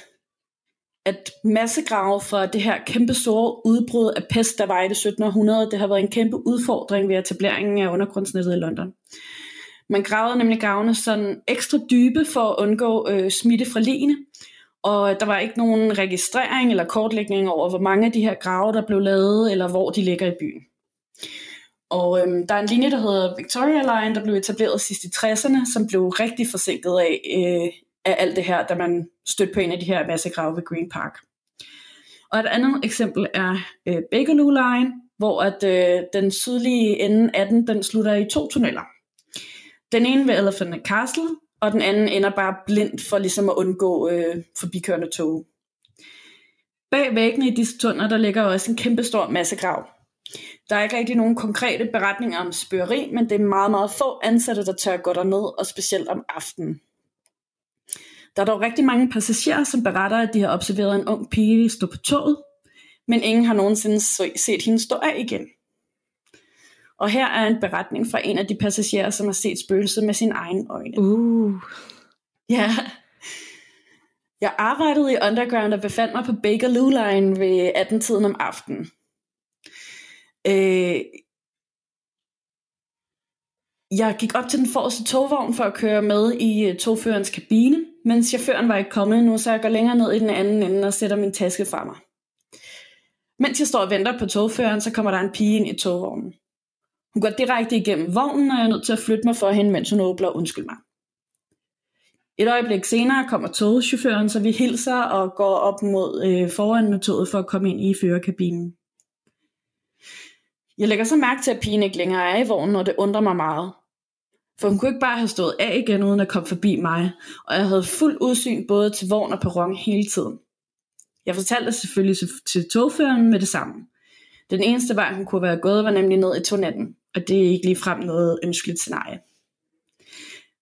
at massegrave fra det her kæmpe store udbrud af pest, der var i det 1700, det har været en kæmpe udfordring ved etableringen af undergrundsnettet i London. Man gravede nemlig gravene sådan ekstra dybe for at undgå øh, smitte fra ligene, og der var ikke nogen registrering eller kortlægning over, hvor mange af de her grave, der blev lavet, eller hvor de ligger i byen. Og øhm, der er en linje, der hedder Victoria Line, der blev etableret sidst i 60'erne, som blev rigtig forsinket af, øh, af alt det her, da man stødte på en af de her massegrave ved Green Park. Og et andet eksempel er øh, Bakerloo Line, hvor at øh, den sydlige ende af den, den slutter i to tunneller. Den ene ved Elephant and Castle, og den anden ender bare blindt for ligesom at undgå øh, forbikørende tog. Bag væggene i disse tunneler, der ligger også en kæmpe stor massegrav. Der er ikke rigtig nogen konkrete beretninger om spørgeri, men det er meget, meget få ansatte, der tør gå derned, og specielt om aftenen. Der er dog rigtig mange passagerer, som beretter, at de har observeret en ung pige stå på toget, men ingen har nogensinde set hende stå af igen. Og her er en beretning fra en af de passagerer, som har set spøgelset med sin egen øjne. Uh. Ja. Jeg arbejdede i Underground og befandt mig på Bakerloo Line ved 18-tiden om aftenen. Øh, jeg gik op til den forreste togvogn for at køre med i øh, togførerens kabine, men chaufføren var ikke kommet endnu, så jeg går længere ned i den anden ende og sætter min taske fra mig. Mens jeg står og venter på togføreren, så kommer der en pige ind i togvognen. Hun går direkte igennem vognen, og jeg er nødt til at flytte mig for hende, mens hun åbner undskyld mig. Et øjeblik senere kommer togchaufføren, så vi hilser og går op mod øh, foran med toget for at komme ind i førerkabinen. Jeg lægger så mærke til, at pigen ikke længere er i vognen, og det undrer mig meget. For hun kunne ikke bare have stået af igen, uden at komme forbi mig, og jeg havde fuld udsyn både til vogn og perron hele tiden. Jeg fortalte selvfølgelig til, togføreren med det samme. Den eneste vej, hun kunne være gået, var nemlig ned i tonetten, og det er ikke ligefrem noget ønskeligt scenarie.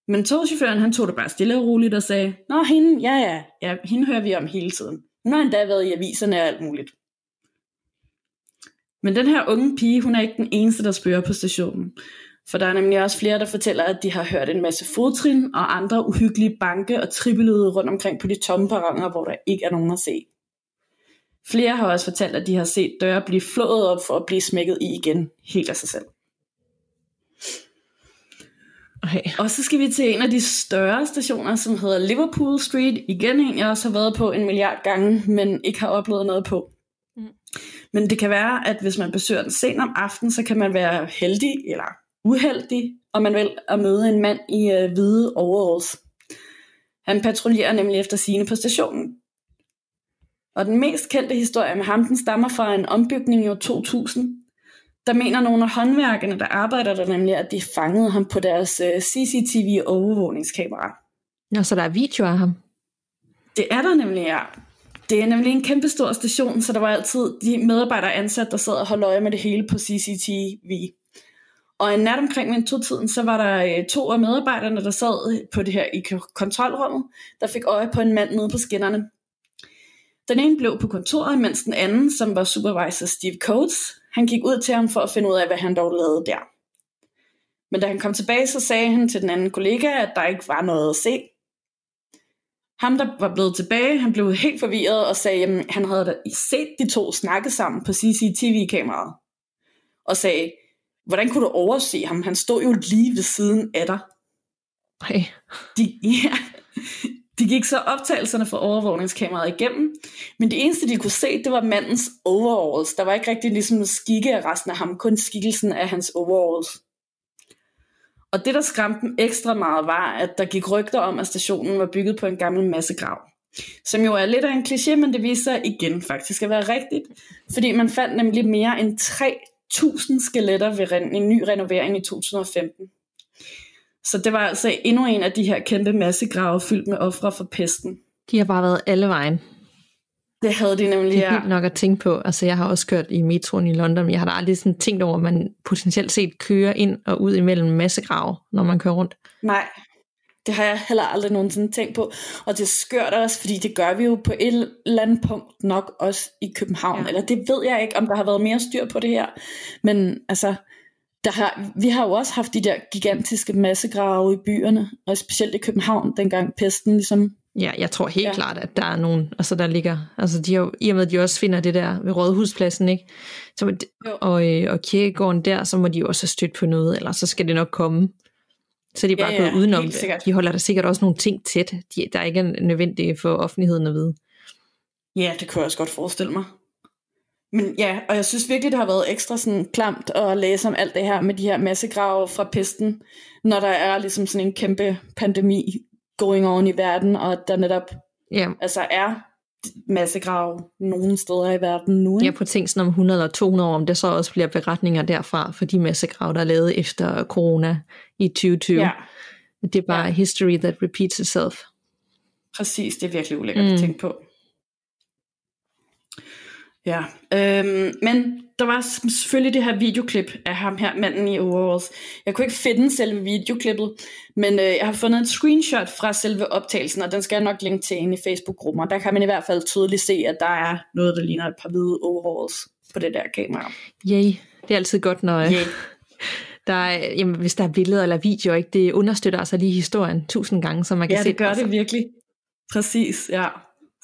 Men togchaufføren han tog det bare stille og roligt og sagde, Nå, hende, ja ja, ja, hende hører vi om hele tiden. Hun har endda været i aviserne og alt muligt. Men den her unge pige, hun er ikke den eneste, der spørger på stationen. For der er nemlig også flere, der fortæller, at de har hørt en masse fodtrin og andre uhyggelige banke og trippelyde rundt omkring på de tomme perroner, hvor der ikke er nogen at se. Flere har også fortalt, at de har set døre blive flået op for at blive smækket i igen, helt af sig selv. Okay. Og så skal vi til en af de større stationer, som hedder Liverpool Street. Igen en, jeg også har været på en milliard gange, men ikke har oplevet noget på. Men det kan være, at hvis man besøger den sent om aftenen, så kan man være heldig eller uheldig, og man vil at møde en mand i øh, hvide overalls. Han patruljerer nemlig efter sine på stationen. Og den mest kendte historie med ham, den stammer fra en ombygning i år 2000. Der mener nogle af håndværkerne, der arbejder der nemlig, at de fangede ham på deres øh, CCTV overvågningskamera. Nå, så der er video af ham? Det er der nemlig, ja. Det er nemlig en kæmpe stor station, så der var altid de medarbejdere ansat, der sad og holdt øje med det hele på CCTV. Og en nat omkring min to-tiden, så var der øh, to af medarbejderne, der sad på det her i kontrolrummet, der fik øje på en mand nede på skinnerne. Den ene blev på kontoret, mens den anden, som var supervisor Steve Coates, han gik ud til ham for at finde ud af, hvad han dog lavede der. Men da han kom tilbage, så sagde han til den anden kollega, at der ikke var noget at se. Ham, der var blevet tilbage, han blev helt forvirret og sagde, at han havde set de to snakke sammen på CCTV-kameraet. Og sagde, hvordan kunne du overse ham? Han stod jo lige ved siden af dig. Hey. De, ja, de gik så optagelserne fra overvågningskameraet igennem, men det eneste, de kunne se, det var mandens overalls. Der var ikke rigtig ligesom skikke af resten af ham, kun skikkelsen af hans overalls. Og det, der skræmte dem ekstra meget, var, at der gik rygter om, at stationen var bygget på en gammel massegrav. Som jo er lidt af en kliché, men det viser sig igen faktisk at være rigtigt. Fordi man fandt nemlig mere end 3.000 skeletter ved en ny renovering i 2015. Så det var altså endnu en af de her kæmpe massegrave fyldt med ofre for pesten. De har bare været alle vejen. Det havde de nemlig, Det er helt nok at tænke på. Altså, jeg har også kørt i metroen i London, jeg har da aldrig sådan tænkt over, at man potentielt set kører ind og ud imellem massegrave, når man kører rundt. Nej, det har jeg heller aldrig nogensinde tænkt på. Og det skørt også, fordi det gør vi jo på et eller andet punkt nok også i København. Ja. Eller det ved jeg ikke, om der har været mere styr på det her. Men altså, der har, vi har jo også haft de der gigantiske massegrave i byerne, og specielt i København, dengang pesten ligesom Ja, jeg tror helt ja. klart, at der er nogen, altså der ligger, altså de har, i og med, at de også finder det der ved Rådhuspladsen, ikke? Så, og, øh, og kirkegården der, så må de jo også have stødt på noget, eller så skal det nok komme. Så de er bare ja, ja, gået udenom det. De holder der sikkert også nogle ting tæt, de, der ikke er nødvendige for offentligheden at vide. Ja, det kunne jeg også godt forestille mig. Men ja, og jeg synes virkelig, det har været ekstra sådan klamt at læse om alt det her med de her massegrave fra pesten, når der er ligesom sådan en kæmpe pandemi going on i verden, og der netop ja. altså er massegrave nogle steder i verden nu. Ikke? Ja, på ting sådan om 100 eller 200 år, om det så også bliver beretninger derfra for de massegrave, der er lavet efter corona i 2020. Ja. Det er bare ja. history that repeats itself. Præcis, det er virkelig ulækkert mm. at tænke på. Ja, øhm, men der var selvfølgelig det her videoklip af ham her, manden i overalls. Jeg kunne ikke finde selve videoklippet, men øh, jeg har fundet en screenshot fra selve optagelsen, og den skal jeg nok linke til inde i Facebook-gruppen. Og der kan man i hvert fald tydeligt se, at der er noget, der ligner et par hvide overalls på det der kamera. Yay, det er altid godt, når yeah. <laughs> der er, jamen, hvis der er billeder eller videoer, ikke, det understøtter altså lige historien tusind gange, så man kan ja, se det gør det, det virkelig. Præcis, ja.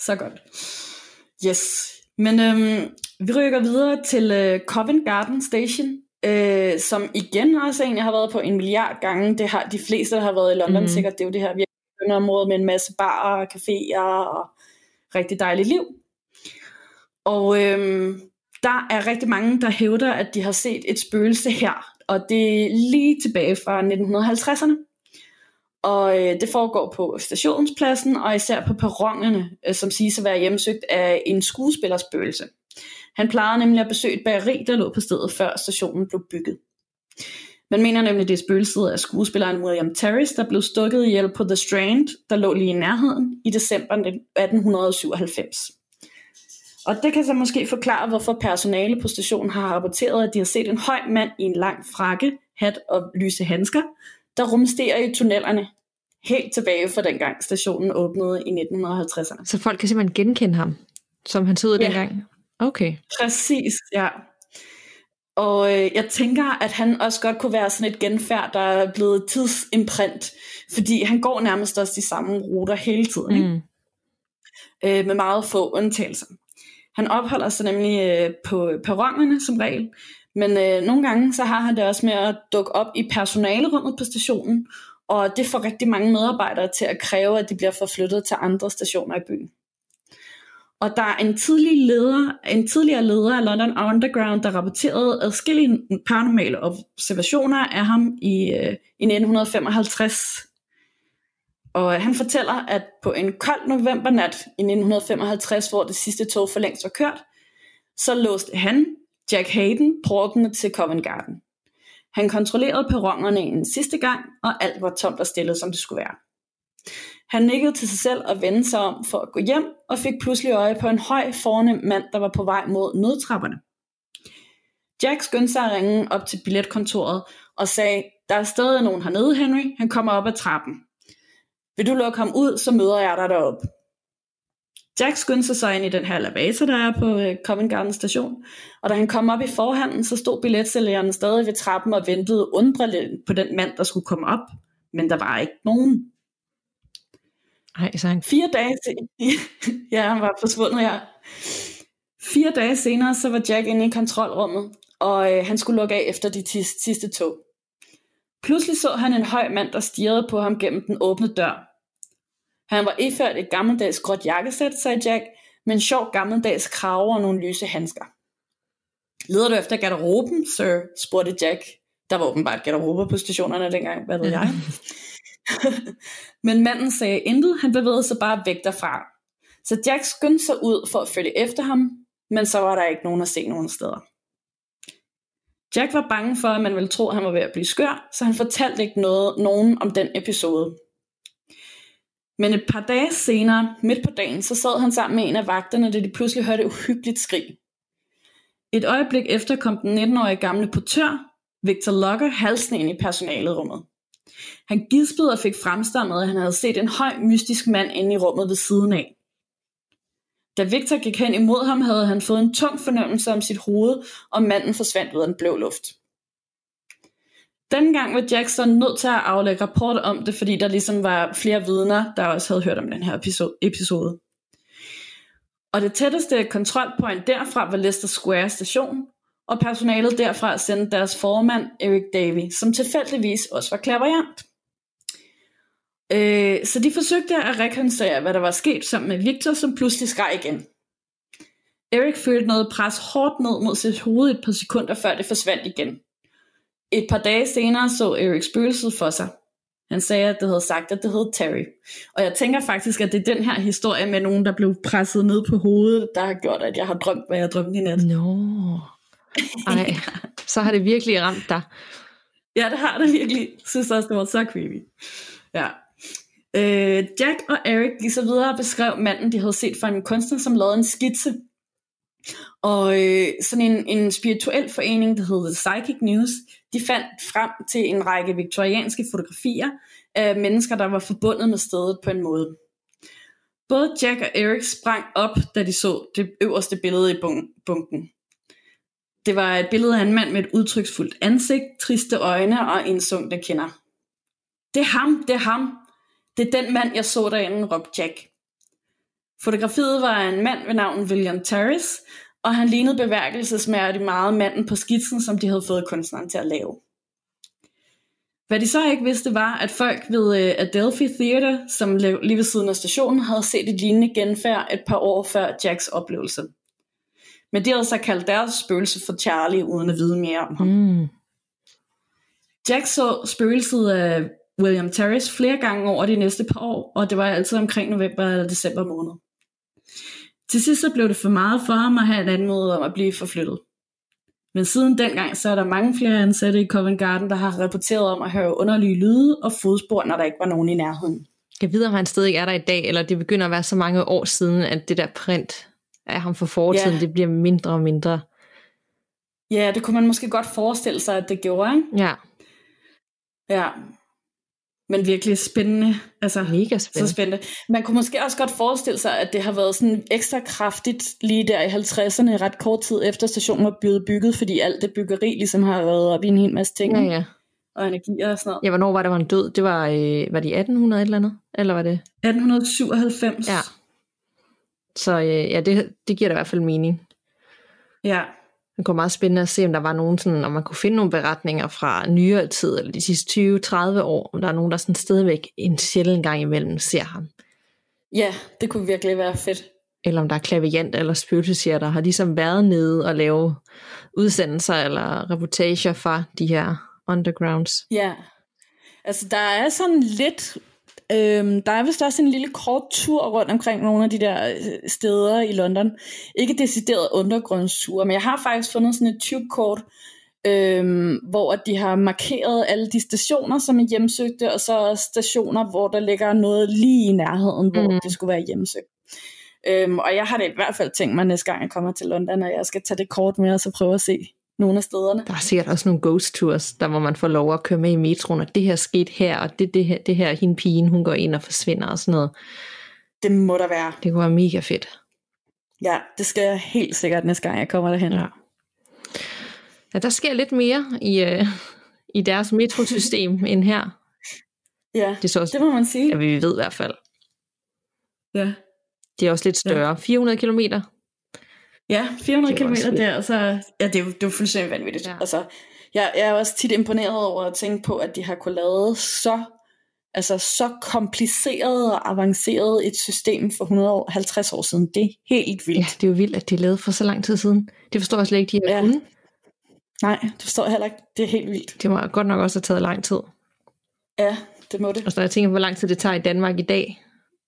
Så godt. Yes. Men øhm, vi rykker videre til øh, Covent Garden Station, øh, som igen også en, jeg har været på en milliard gange. Det har de fleste, der har været i London mm. sikkert. Det er jo det her virkelig område med en masse barer og caféer og rigtig dejligt liv. Og øhm, der er rigtig mange, der hævder, at de har set et spøgelse her. Og det er lige tilbage fra 1950'erne. Og øh, det foregår på stationspladsen, og især på perronerne, øh, som siges at være hjemsøgt af en skuespillerspøgelse. Han plejede nemlig at besøge et bageri, der lå på stedet før stationen blev bygget. Man mener nemlig, det er spøgelset af skuespilleren William Terris, der blev stukket ihjel på The Strand, der lå lige i nærheden, i december 1897. Og det kan så måske forklare, hvorfor personale på stationen har rapporteret, at de har set en høj mand i en lang frakke, hat og lyse handsker, der rumsterer i tunnelerne helt tilbage fra dengang stationen åbnede i 1950'erne. Så folk kan simpelthen genkende ham, som han så ud ja. dengang? Okay. Præcis, ja. Og øh, jeg tænker, at han også godt kunne være sådan et genfærd, der er blevet tidsimprint, fordi han går nærmest også de samme ruter hele tiden, mm. ikke? Øh, med meget få undtagelser. Han opholder sig nemlig øh, på perronerne som regel, men øh, nogle gange så har han det også med at dukke op i personalerummet på stationen, og det får rigtig mange medarbejdere til at kræve, at de bliver forflyttet til andre stationer i byen. Og der er en, tidlig leder, en tidligere leder af London Underground, der rapporterede adskillige paranormale observationer af ham i, øh, i 1955. Og øh, han fortæller, at på en kold novembernat i 1955, hvor det sidste tog for længst var kørt, så låste han, Jack Hayden, portene til Covent Garden. Han kontrollerede perronerne en sidste gang, og alt var tomt og stille, som det skulle være. Han nikkede til sig selv og vendte sig om for at gå hjem, og fik pludselig øje på en høj, fornem mand, der var på vej mod nødtrapperne. Jack skyndte sig at ringe op til billetkontoret og sagde, der er stadig nogen hernede, Henry. Han kommer op ad trappen. Vil du lukke ham ud, så møder jeg dig deroppe. Jack skyndte sig så ind i den her elevator, der er på øh, Covent Garden station, og da han kom op i forhanden, så stod billetsælgeren stadig ved trappen og ventede undrende på den mand, der skulle komme op, men der var ikke nogen. Ej, så han... Fire dage senere, <laughs> ja, han var forsvundet her. Fire dage senere, så var Jack inde i kontrolrummet, og øh, han skulle lukke af efter de tis- sidste tog. Pludselig så han en høj mand, der stirrede på ham gennem den åbne dør. Han var iført et gammeldags gråt jakkesæt, sagde Jack, med en sjov gammeldags krave og nogle lyse handsker. Leder du efter garderoben, sir? spurgte Jack. Der var åbenbart garderober på stationerne dengang, hvad ved jeg. <laughs> Men manden sagde intet, han bevægede sig bare væk derfra. Så Jack skyndte sig ud for at følge efter ham, men så var der ikke nogen at se nogen steder. Jack var bange for, at man ville tro, at han var ved at blive skør, så han fortalte ikke noget, nogen om den episode. Men et par dage senere, midt på dagen, så sad han sammen med en af vagterne, da de pludselig hørte et uhyggeligt skrig. Et øjeblik efter kom den 19-årige gamle portør, Victor Locker, halsen ind i personalerummet. Han gispede og fik fremstammet, at han havde set en høj, mystisk mand inde i rummet ved siden af. Da Victor gik hen imod ham, havde han fået en tung fornemmelse om sit hoved, og manden forsvandt ud af den blå luft. Dengang var Jackson nødt til at aflægge rapport om det, fordi der ligesom var flere vidner, der også havde hørt om den her episode. Og det tætteste kontrolpoint derfra var Leicester Square station, og personalet derfra sendte deres formand, Eric Davy, som tilfældigvis også var klaverjant. Øh, så de forsøgte at rekonstruere, hvad der var sket sammen med Victor, som pludselig skreg igen. Eric følte noget pres hårdt ned mod sit hoved et par sekunder, før det forsvandt igen. Et par dage senere så Erik spøgelset for sig. Han sagde, at det havde sagt, at det hed Terry. Og jeg tænker faktisk, at det er den her historie med nogen, der blev presset ned på hovedet, der har gjort, at jeg har drømt, hvad jeg drømte i nat. Nå. No. <laughs> Ej, så har det virkelig ramt dig. Ja, det har det virkelig. Jeg synes også, det var så creepy. Ja. Øh, Jack og Eric gik så videre og beskrev manden, de havde set fra en kunstner, som lavede en skitse. Og øh, sådan en, en spirituel forening, der hedder Psychic News, de fandt frem til en række viktorianske fotografier af mennesker, der var forbundet med stedet på en måde. Både Jack og Eric sprang op, da de så det øverste billede i bunken. Det var et billede af en mand med et udtryksfuldt ansigt, triste øjne og en der kender. Det er ham, det er ham. Det er den mand, jeg så derinde, råbte Jack. Fotografiet var en mand ved navn William Terrace, og han lignede beværkelsesmærdigt meget manden på skitsen, som de havde fået kunstneren til at lave. Hvad de så ikke vidste var, at folk ved øh, Adelphi Theater, som lige ved siden af stationen, havde set et lignende genfærd et par år før Jacks oplevelse. Men de havde så kaldt deres spøgelse for Charlie, uden at vide mere om ham. Mm. Jack så spøgelset af William Terrace flere gange over de næste par år, og det var altid omkring november eller december måned. Til sidst så blev det for meget for ham at have en anmodning om at blive forflyttet. Men siden dengang, så er der mange flere ansatte i Covent Garden, der har rapporteret om at høre underlige lyde og fodspor, når der ikke var nogen i nærheden. Jeg ved, om han stadig er der i dag, eller det begynder at være så mange år siden, at det der print af ham for fortiden, ja. det bliver mindre og mindre. Ja, det kunne man måske godt forestille sig, at det gjorde, ikke? Ja. Ja, men virkelig spændende. Altså, Mega spændende. Så spændende. Man kunne måske også godt forestille sig, at det har været sådan ekstra kraftigt lige der i 50'erne, ret kort tid efter stationen var blevet bygget, fordi alt det byggeri ligesom har været op i en hel masse ting. Ja, ja. Og energier og sådan noget. Ja, hvornår var det, var en død? Det var, øh, var det 1800 et eller andet? Eller var det? 1897. Ja. Så øh, ja, det, det giver da i hvert fald mening. Ja. Det kunne meget spændende at se, om der var nogen sådan, om man kunne finde nogle beretninger fra nyere tid, eller de sidste 20-30 år, om der er nogen, der sådan stadigvæk en sjældent gang imellem ser ham. Ja, det kunne virkelig være fedt. Eller om der er klaviant eller spøgelsesier, der har ligesom været nede og lave udsendelser eller reportager fra de her undergrounds. Ja, altså der er sådan lidt Øhm, der er vist også en lille kort tur rundt omkring nogle af de der øh, steder i London. Ikke decideret undergrundsture, men jeg har faktisk fundet sådan et tube-kort, øhm, hvor de har markeret alle de stationer, som er hjemsøgte, og så stationer, hvor der ligger noget lige i nærheden, hvor mm. det skulle være hjemsøgt. Øhm, og jeg har det i hvert fald tænkt mig næste gang, jeg kommer til London, at jeg skal tage det kort med, og så prøve at se nogle af stederne. Der er sikkert også nogle ghost tours, der hvor man får lov at køre med i metroen, og det her skete her, og det, det, her, det her, hende pigen, hun går ind og forsvinder og sådan noget. Det må der være. Det kunne være mega fedt. Ja, det skal jeg helt sikkert næste gang, jeg kommer derhen. Ja. Ja, der sker lidt mere i, øh, i deres metrosystem <laughs> end her. Ja, det, så også, det må man sige. Ja, vi ved i hvert fald. Ja. Det er også lidt større. Ja. 400 kilometer Ja, 400 km der, så ja, det er jo, det er jo fuldstændig vanvittigt. Ja. Altså, jeg, jeg er også tit imponeret over at tænke på, at de har kunnet lave så, altså, så kompliceret og avanceret et system for 150 år siden. Det er helt vildt. Ja, det er jo vildt, at de lavede for så lang tid siden. Det forstår jeg slet ikke, de har ja. kunnet. Nej, det forstår jeg heller ikke. Det er helt vildt. Det må godt nok også have taget lang tid. Ja, det må det. Og så jeg tænker, hvor lang tid det tager i Danmark i dag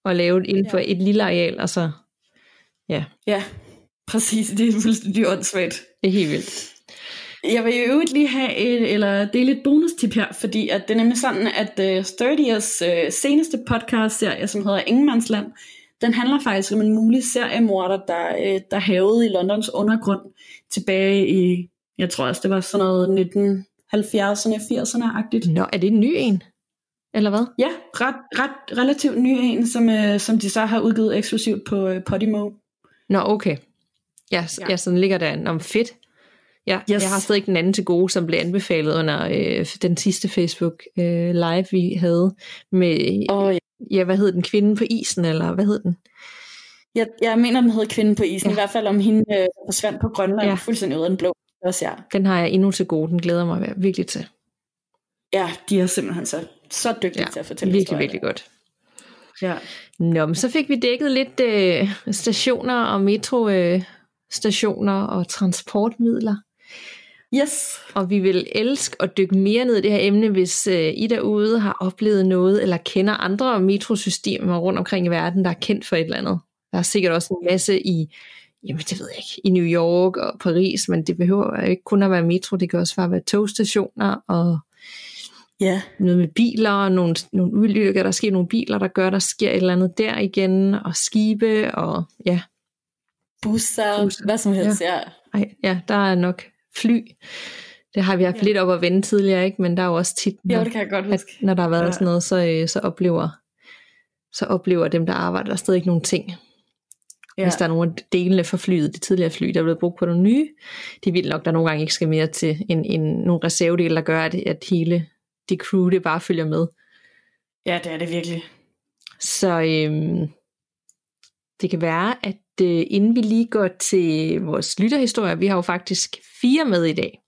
at lave det inden for ja. et lille areal, altså ja. Ja, Præcis, det er fuldstændig åndssvagt. Det er helt vildt. Jeg vil jo øvrigt lige have et, eller dele et bonustip her, fordi at det er nemlig sådan, at uh, Sturdiers uh, seneste podcast-serie, som hedder Ingemandsland, den handler faktisk om en mulig seriemorder, der, uh, der havede i Londons undergrund tilbage i, jeg tror også, det var sådan noget 1970'erne, 80'erne-agtigt. Nå, er det en ny en? Eller hvad? Ja, ret, ret relativt ny en, som, uh, som de så har udgivet eksklusivt på uh, Podimo. Nå, okay. Ja, ja. ja sådan ligger der om fedt. Ja, yes. Jeg har stadig den anden til gode, som blev anbefalet under øh, den sidste Facebook øh, live, vi havde med, oh, ja. ja, hvad hed den, Kvinden på isen, eller hvad hed den? Jeg, jeg mener, den hed Kvinden på isen, ja. i hvert fald om hende øh, forsvandt på Grønland, ja. fuldstændig ud af den blå. Også, ja. Den har jeg endnu til gode, den glæder mig virkelig til. Ja, de er simpelthen så, så dygtige ja, til at fortælle virkelig, historier. virkelig godt. Ja. Nå, men så fik vi dækket lidt øh, stationer og metro øh, stationer og transportmidler. Yes. Og vi vil elske at dykke mere ned i det her emne, hvis øh, I derude har oplevet noget, eller kender andre metrosystemer rundt omkring i verden, der er kendt for et eller andet. Der er sikkert også en masse i, jamen det ved jeg ikke, i New York og Paris, men det behøver ikke kun at være metro, det kan også bare være togstationer og ja. noget med biler, og nogle, nogle ulykker, der sker nogle biler, der gør, der sker et eller andet der igen, og skibe, og ja, busser, busser. hvad som helst, ja. ja. Ej, ja, der er nok fly. Det har vi haft ja. lidt op at vende tidligere, ikke? men der er jo også tit, når, jo, det kan jeg godt huske. At, når der har været ja. sådan noget, så, øh, så, oplever, så oplever dem, der arbejder, der stadig ikke nogen ting. Ja. Hvis der er nogle af delene for flyet, det tidligere fly, der er blevet brugt på nogle nye, det vil nok, der nogle gange ikke skal mere til en, en, nogle reservedele, der gør, at, at hele det crew, det bare følger med. Ja, det er det virkelig. Så øhm, det kan være, at øh, inden vi lige går til vores lytterhistorie, vi har jo faktisk fire med i dag,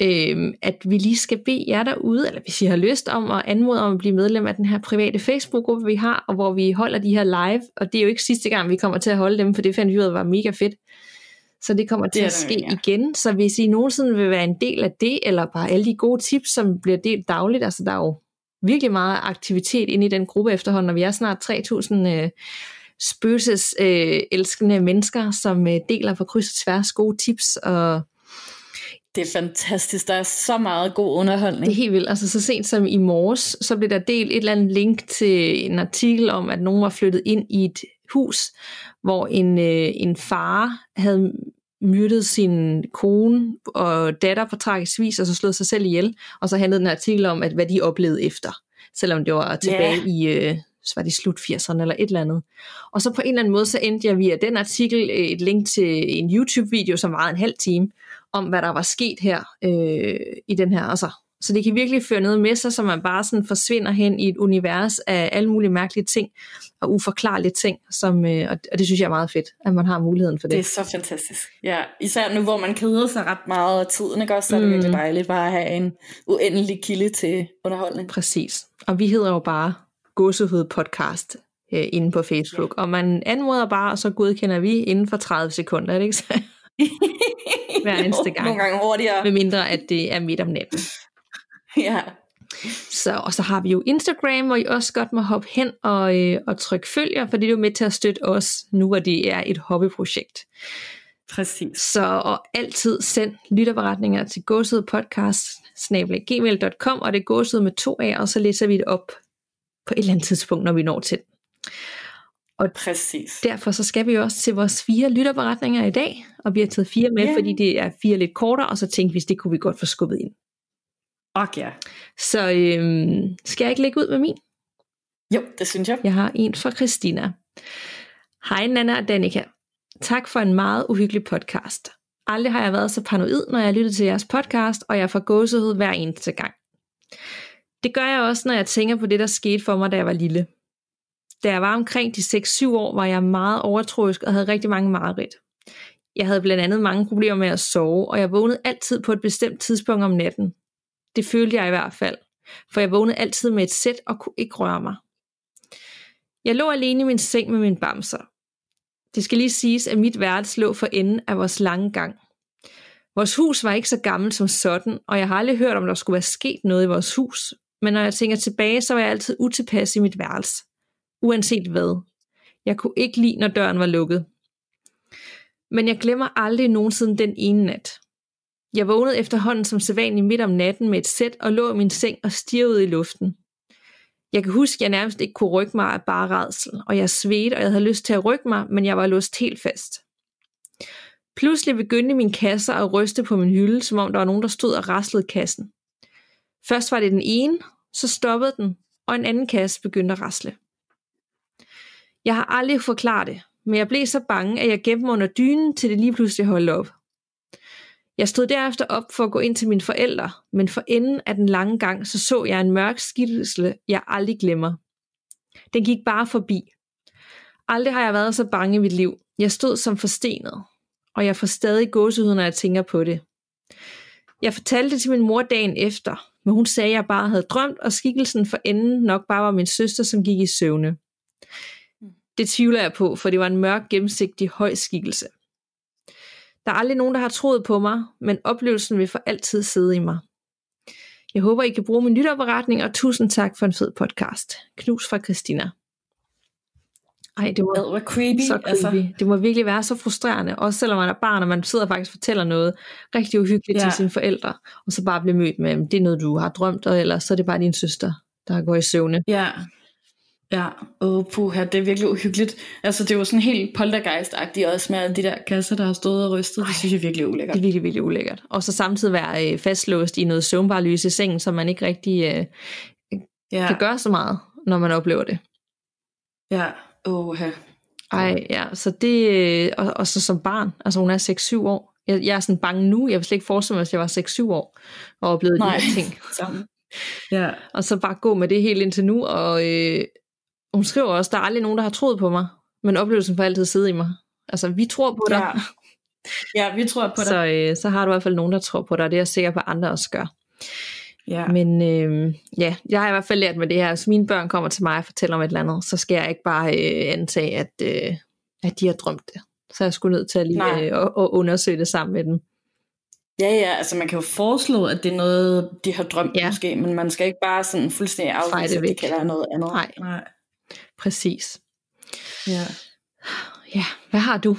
ja. øhm, at vi lige skal bede jer derude, eller hvis I har lyst om at anmode om at blive medlem af den her private Facebook-gruppe, vi har, og hvor vi holder de her live, og det er jo ikke sidste gang, vi kommer til at holde dem, for det fandt vi ud af var mega fedt. Så det kommer til det at ske ja. igen. Så hvis I nogensinde vil være en del af det, eller bare alle de gode tips, som bliver delt dagligt, altså der er jo virkelig meget aktivitet inde i den gruppe efterhånden, og vi er snart 3.000 øh, spøgelses øh, elskende mennesker, som øh, deler på kryds og tværs gode tips og det er fantastisk. Der er så meget god underholdning. Det er helt vildt. Altså så sent som i morges, så blev der delt et eller andet link til en artikel om, at nogen var flyttet ind i et hus, hvor en, øh, en far havde myrdet sin kone og datter på tragisk vis, og så slået sig selv ihjel. Og så handlede den artikel om, at hvad de oplevede efter. Selvom det var tilbage yeah. i, øh, så var det slut 80'erne eller et eller andet. Og så på en eller anden måde, så endte jeg via den artikel øh, et link til en YouTube-video, som var en halv time, om hvad der var sket her øh, i den her. Altså, så det kan virkelig føre noget med sig, så man bare sådan forsvinder hen i et univers af alle mulige mærkelige ting og uforklarlige ting, som, øh, og det synes jeg er meget fedt, at man har muligheden for det. Det er så fantastisk. Ja, især nu, hvor man keder sig ret meget af tiden, ikke? Også, så er det mm. virkelig dejligt bare at have en uendelig kilde til underholdning. Præcis. Og vi hedder jo bare Gåsehud Podcast øh, inde på Facebook, ja. og man anmoder bare, og så godkender vi inden for 30 sekunder, er det ikke så? <laughs> Hver eneste gang. Nogle gange hurtigere. Med mindre, at det er midt om natten. <laughs> ja. Så, og så har vi jo Instagram, hvor I også godt må hoppe hen og, øh, og trykke følger, for det er jo med til at støtte os, nu hvor det er et hobbyprojekt. Præcis. Så og altid send lytterberetninger til gmail.com, og det er gåsød med to af, og så læser vi det op på et eller andet tidspunkt, når vi når til. Og Præcis. derfor så skal vi jo også til vores fire lytterberetninger i dag, og vi har taget fire med, yeah. fordi det er fire lidt kortere, og så tænkte vi, det kunne vi godt få skubbet ind. Okay. Så øhm, skal jeg ikke lægge ud med min? Jo, det synes jeg. Jeg har en fra Christina. Hej Nana og Danika. Tak for en meget uhyggelig podcast. Aldrig har jeg været så paranoid, når jeg lytter til jeres podcast, og jeg får gåsehud hver eneste gang. Det gør jeg også, når jeg tænker på det, der skete for mig, da jeg var lille. Da jeg var omkring de 6-7 år, var jeg meget overtroisk og havde rigtig mange mareridt. Jeg havde blandt andet mange problemer med at sove, og jeg vågnede altid på et bestemt tidspunkt om natten. Det følte jeg i hvert fald, for jeg vågnede altid med et sæt og kunne ikke røre mig. Jeg lå alene i min seng med min bamser. Det skal lige siges, at mit værelse lå for enden af vores lange gang. Vores hus var ikke så gammelt som sådan, og jeg har aldrig hørt, om der skulle være sket noget i vores hus. Men når jeg tænker tilbage, så var jeg altid utilpas i mit værelse. Uanset hvad. Jeg kunne ikke lide, når døren var lukket. Men jeg glemmer aldrig nogensinde den ene nat. Jeg vågnede efterhånden som sædvanligt midt om natten med et sæt og lå i min seng og stirrede i luften. Jeg kan huske, at jeg nærmest ikke kunne rykke mig af bare redsel, og jeg svedte, og jeg havde lyst til at rykke mig, men jeg var låst helt fast. Pludselig begyndte min kasser at ryste på min hylde, som om der var nogen, der stod og raslede kassen. Først var det den ene, så stoppede den, og en anden kasse begyndte at rasle. Jeg har aldrig forklaret det, men jeg blev så bange, at jeg gemte mig under dynen, til det lige pludselig holdt op. Jeg stod derefter op for at gå ind til mine forældre, men for enden af den lange gang, så så jeg en mørk skikkelse, jeg aldrig glemmer. Den gik bare forbi. Aldrig har jeg været så bange i mit liv. Jeg stod som forstenet, og jeg får stadig gåsehud, når jeg tænker på det. Jeg fortalte det til min mor dagen efter, men hun sagde, at jeg bare havde drømt, og skikkelsen for enden nok bare var min søster, som gik i søvne. Det tvivler jeg på, for det var en mørk, gennemsigtig, høj skikkelse. Der er aldrig nogen, der har troet på mig, men oplevelsen vil for altid sidde i mig. Jeg håber, I kan bruge min nytårberetning, og tusind tak for en fed podcast. Knus fra Christina. Ej, det var, det var creepy. Så altså. creepy. Altså. Det må virkelig være så frustrerende, også selvom man er barn, og man sidder og faktisk fortæller noget rigtig uhyggeligt ja. til sine forældre, og så bare bliver mødt med, det er noget, du har drømt, eller så er det bare din søster, der går i søvne. Ja. Ja, åh puha, det er virkelig uhyggeligt. Altså det jo sådan helt poltergeist-agtigt også med alle de der kasser, der har stået og rystet. Ej, det synes jeg virkelig er ulækkert. Det er virkelig, virkelig ulækkert. Og så samtidig være øh, fastlåst i noget søvnbar lys i sengen, så man ikke rigtig øh, ja. kan gøre så meget, når man oplever det. Ja, åh Ej, ja, så det, øh, og, og så som barn, altså hun er 6-7 år, jeg, jeg er sådan bange nu, jeg vil slet ikke forestille mig, hvis jeg var 6-7 år, og oplevede Nej. de her ting. <laughs> Ja. Og så bare gå med det helt indtil nu, og øh, hun skriver også, der er aldrig nogen, der har troet på mig, men oplevelsen får altid sidde i mig. Altså, vi tror på dig. Ja, ja vi tror på <laughs> dig. Så, øh, så har du i hvert fald nogen, der tror på dig, og det er jeg sikker på, at andre også gør. Ja. Men øh, ja, jeg har i hvert fald lært med det her, hvis mine børn kommer til mig og fortæller om et eller andet, så skal jeg ikke bare øh, antage, at, øh, at de har drømt det. Så jeg skulle nødt til at lige øh, at, at undersøge det sammen med dem. Ja, ja, altså man kan jo foreslå, at det er noget, de har drømt ja. måske, men man skal ikke bare sådan fuldstændig afvise, at det kan være noget andet. Nej, Nej. præcis. Ja. Ja, hvad har du?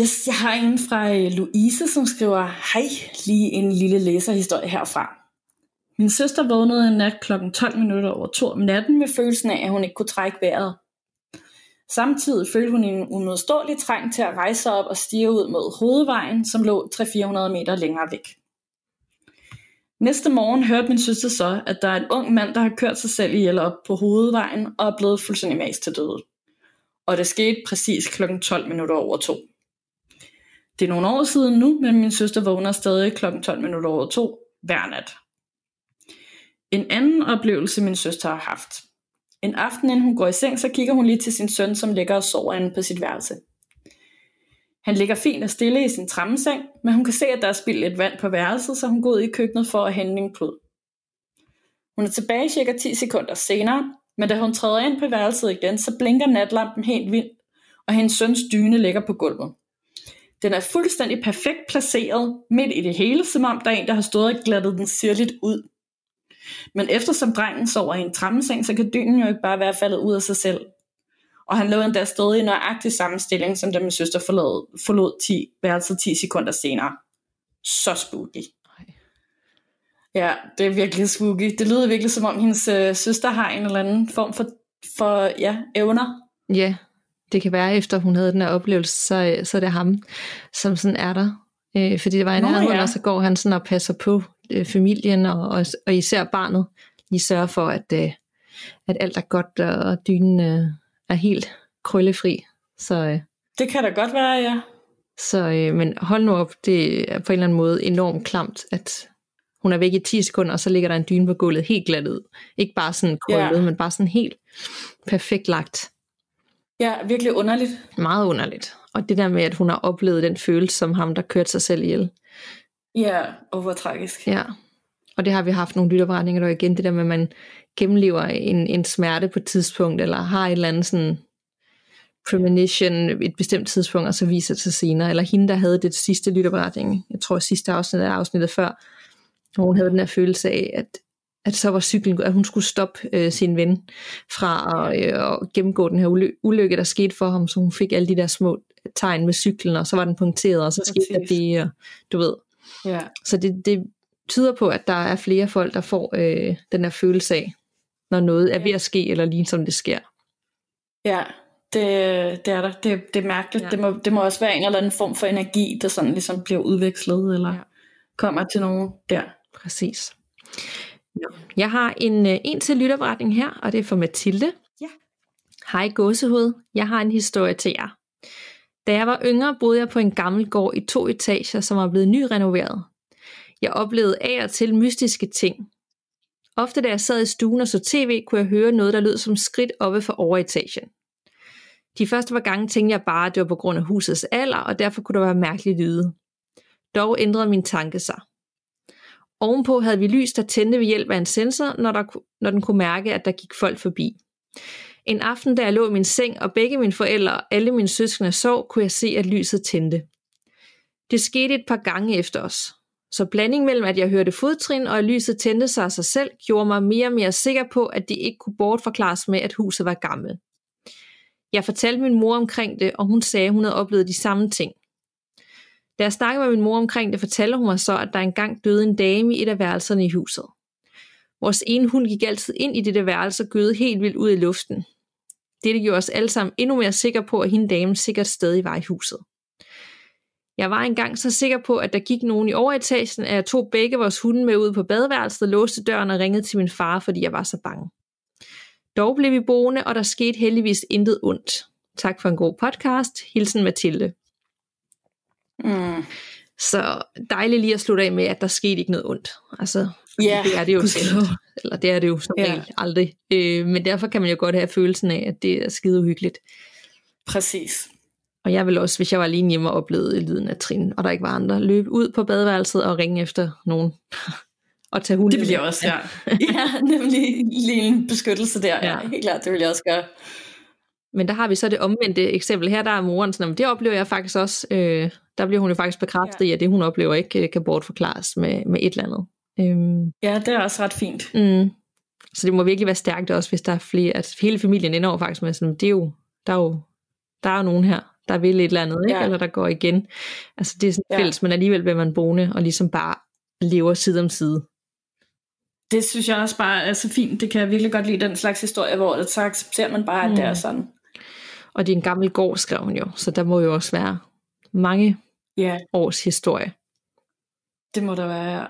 Yes, jeg har en fra øh, Louise, som skriver, hej, lige en lille læserhistorie herfra. Min søster vågnede en nat kl. 12 minutter over to om natten med følelsen af, at hun ikke kunne trække vejret. Samtidig følte hun en umodståelig trang til at rejse op og stige ud mod hovedvejen, som lå 300-400 meter længere væk. Næste morgen hørte min søster så, at der er en ung mand, der har kørt sig selv ihjel op på hovedvejen og er blevet fuldstændig mas til døde. Og det skete præcis kl. 12 minutter over to. Det er nogle år siden nu, men min søster vågner stadig kl. 12 minutter over to hver nat. En anden oplevelse, min søster har haft. En aften, inden hun går i seng, så kigger hun lige til sin søn, som ligger og sover inde på sit værelse. Han ligger fint og stille i sin trammeseng, men hun kan se, at der er spildt lidt vand på værelset, så hun går ud i køkkenet for at hente en klud. Hun er tilbage cirka 10 sekunder senere, men da hun træder ind på værelset igen, så blinker natlampen helt vildt, og hendes søns dyne ligger på gulvet. Den er fuldstændig perfekt placeret midt i det hele, som om der er en, der har stået og glattet den sirligt ud. Men eftersom drengen sover i en trammeseng, så kan dynen jo ikke bare være faldet ud af sig selv. Og han lå endda stadig i nøjagtig samme stilling, som da min søster forlod, forlod 10, værelset 10 sekunder senere. Så spooky. Ja, det er virkelig spooky. Det lyder virkelig som om hendes øh, søster har en eller anden form for, for ja, evner. Ja, det kan være efter hun havde den her oplevelse, så, så er det ham, som sådan er der. Øh, fordi det var en anden, ja. og så går han sådan og passer på øh, familien, og, og, og især barnet. De sørger for, at, øh, at alt er godt, og dynen øh, er helt krøllefri. Så, øh, det kan da godt være, ja. Så, øh, men hold nu op, det er på en eller anden måde enormt klamt, at hun er væk i 10 sekunder, og så ligger der en dyne på gulvet helt glat ud. Ikke bare sådan krøllet, ja. men bare sådan helt perfekt lagt. Ja, virkelig underligt. Meget underligt. Og det der med, at hun har oplevet den følelse som ham, der kørte sig selv ihjel. Ja, og hvor tragisk. Ja, og det har vi haft nogle lytterberetninger der igen, det der med, at man gennemlever en, en smerte på et tidspunkt, eller har et eller andet sådan premonition et bestemt tidspunkt, og så viser det sig senere. Eller hende, der havde det sidste lytterberetning, jeg tror sidste afsnit er afsnittet før, hvor hun havde den her følelse af, at, at så var cyklen, at hun skulle stoppe øh, sin ven fra at, øh, at gennemgå den her uly- ulykke, der skete for ham, så hun fik alle de der små tegn med cyklen, og så var den punkteret, og så skete der det, og du ved. Ja. Så det, det tyder på, at der er flere folk, der får øh, den her følelse af, når noget er ved at ske, eller lige som det sker. Ja, det, det er der. Det, det er mærkeligt. Ja. Det, må, det må også være en eller anden form for energi, der sådan ligesom bliver udvekslet, eller ja. kommer til nogen der. Præcis. Ja. Jeg har en, øh, en til lytterberetning her, og det er for Mathilde. Ja. Hej gåsehud, jeg har en historie til jer. Da jeg var yngre, boede jeg på en gammel gård i to etager, som var blevet nyrenoveret. Jeg oplevede af og til mystiske ting. Ofte da jeg sad i stuen og så tv, kunne jeg høre noget, der lød som skridt oppe for overetagen. De første par gange tænkte jeg bare, at det var på grund af husets alder, og derfor kunne der være mærkeligt lyde. Dog ændrede min tanke sig. Ovenpå havde vi lys, der tændte ved hjælp af en sensor, når, der, når den kunne mærke, at der gik folk forbi. En aften, da jeg lå i min seng, og begge mine forældre og alle mine søskende sov, kunne jeg se, at lyset tændte. Det skete et par gange efter os. Så blanding mellem, at jeg hørte fodtrin og at lyset tændte sig af sig selv, gjorde mig mere og mere sikker på, at de ikke kunne bortforklares med, at huset var gammelt. Jeg fortalte min mor omkring det, og hun sagde, at hun havde oplevet de samme ting. Da jeg snakkede med min mor omkring det, fortalte hun mig så, at der engang døde en dame i et af værelserne i huset. Vores ene hund gik altid ind i det værelse og gøde helt vildt ud i luften. Dette gjorde os alle sammen endnu mere sikre på, at hende dame sikkert stadig var i huset. Jeg var engang så sikker på, at der gik nogen i overetagen, at jeg tog begge vores hunde med ud på badeværelset, låste døren og ringede til min far, fordi jeg var så bange. Dog blev vi boende, og der skete heldigvis intet ondt. Tak for en god podcast. Hilsen Mathilde. Mm. Så dejligt lige at slutte af med, at der skete ikke noget ondt. Altså, Ja, det er det jo sjældent. Eller det er det jo som Ja. regel aldrig. Øh, men derfor kan man jo godt have følelsen af, at det er skide uhyggeligt. Præcis. Og jeg vil også, hvis jeg var alene hjemme og oplevede lyden af trin, og der ikke var andre, løbe ud på badeværelset og ringe efter nogen. <laughs> og tage hunden. Det vil jeg også, ja. <laughs> ja, nemlig lige en beskyttelse der. Ja. Ja. ja. Helt klart, det vil jeg også gøre. Men der har vi så det omvendte eksempel. Her der er moren sådan, "Jamen, det oplever jeg faktisk også. Øh, der bliver hun jo faktisk bekræftet ja. i, at det hun oplever ikke øh, kan bortforklares med, med et eller andet. Øhm, Ja, det er også ret fint. mm. Så det må virkelig være stærkt også, hvis der er flere, at hele familien ender over faktisk med sådan, det er jo, der er jo, der er jo nogen her, der vil et eller andet, ikke? Ja. eller der går igen. Altså det er sådan Ja. fælles, men alligevel bliver man boende og ligesom bare lever side om side. Det synes jeg også bare er så fint. Det kan jeg virkelig godt lide, den slags historie, hvor det, så accepterer man bare, at Mm. det er sådan. Og det er en gammel gård, skrev hun jo, så der må jo også være mange Ja, års historie. det må der være, ja.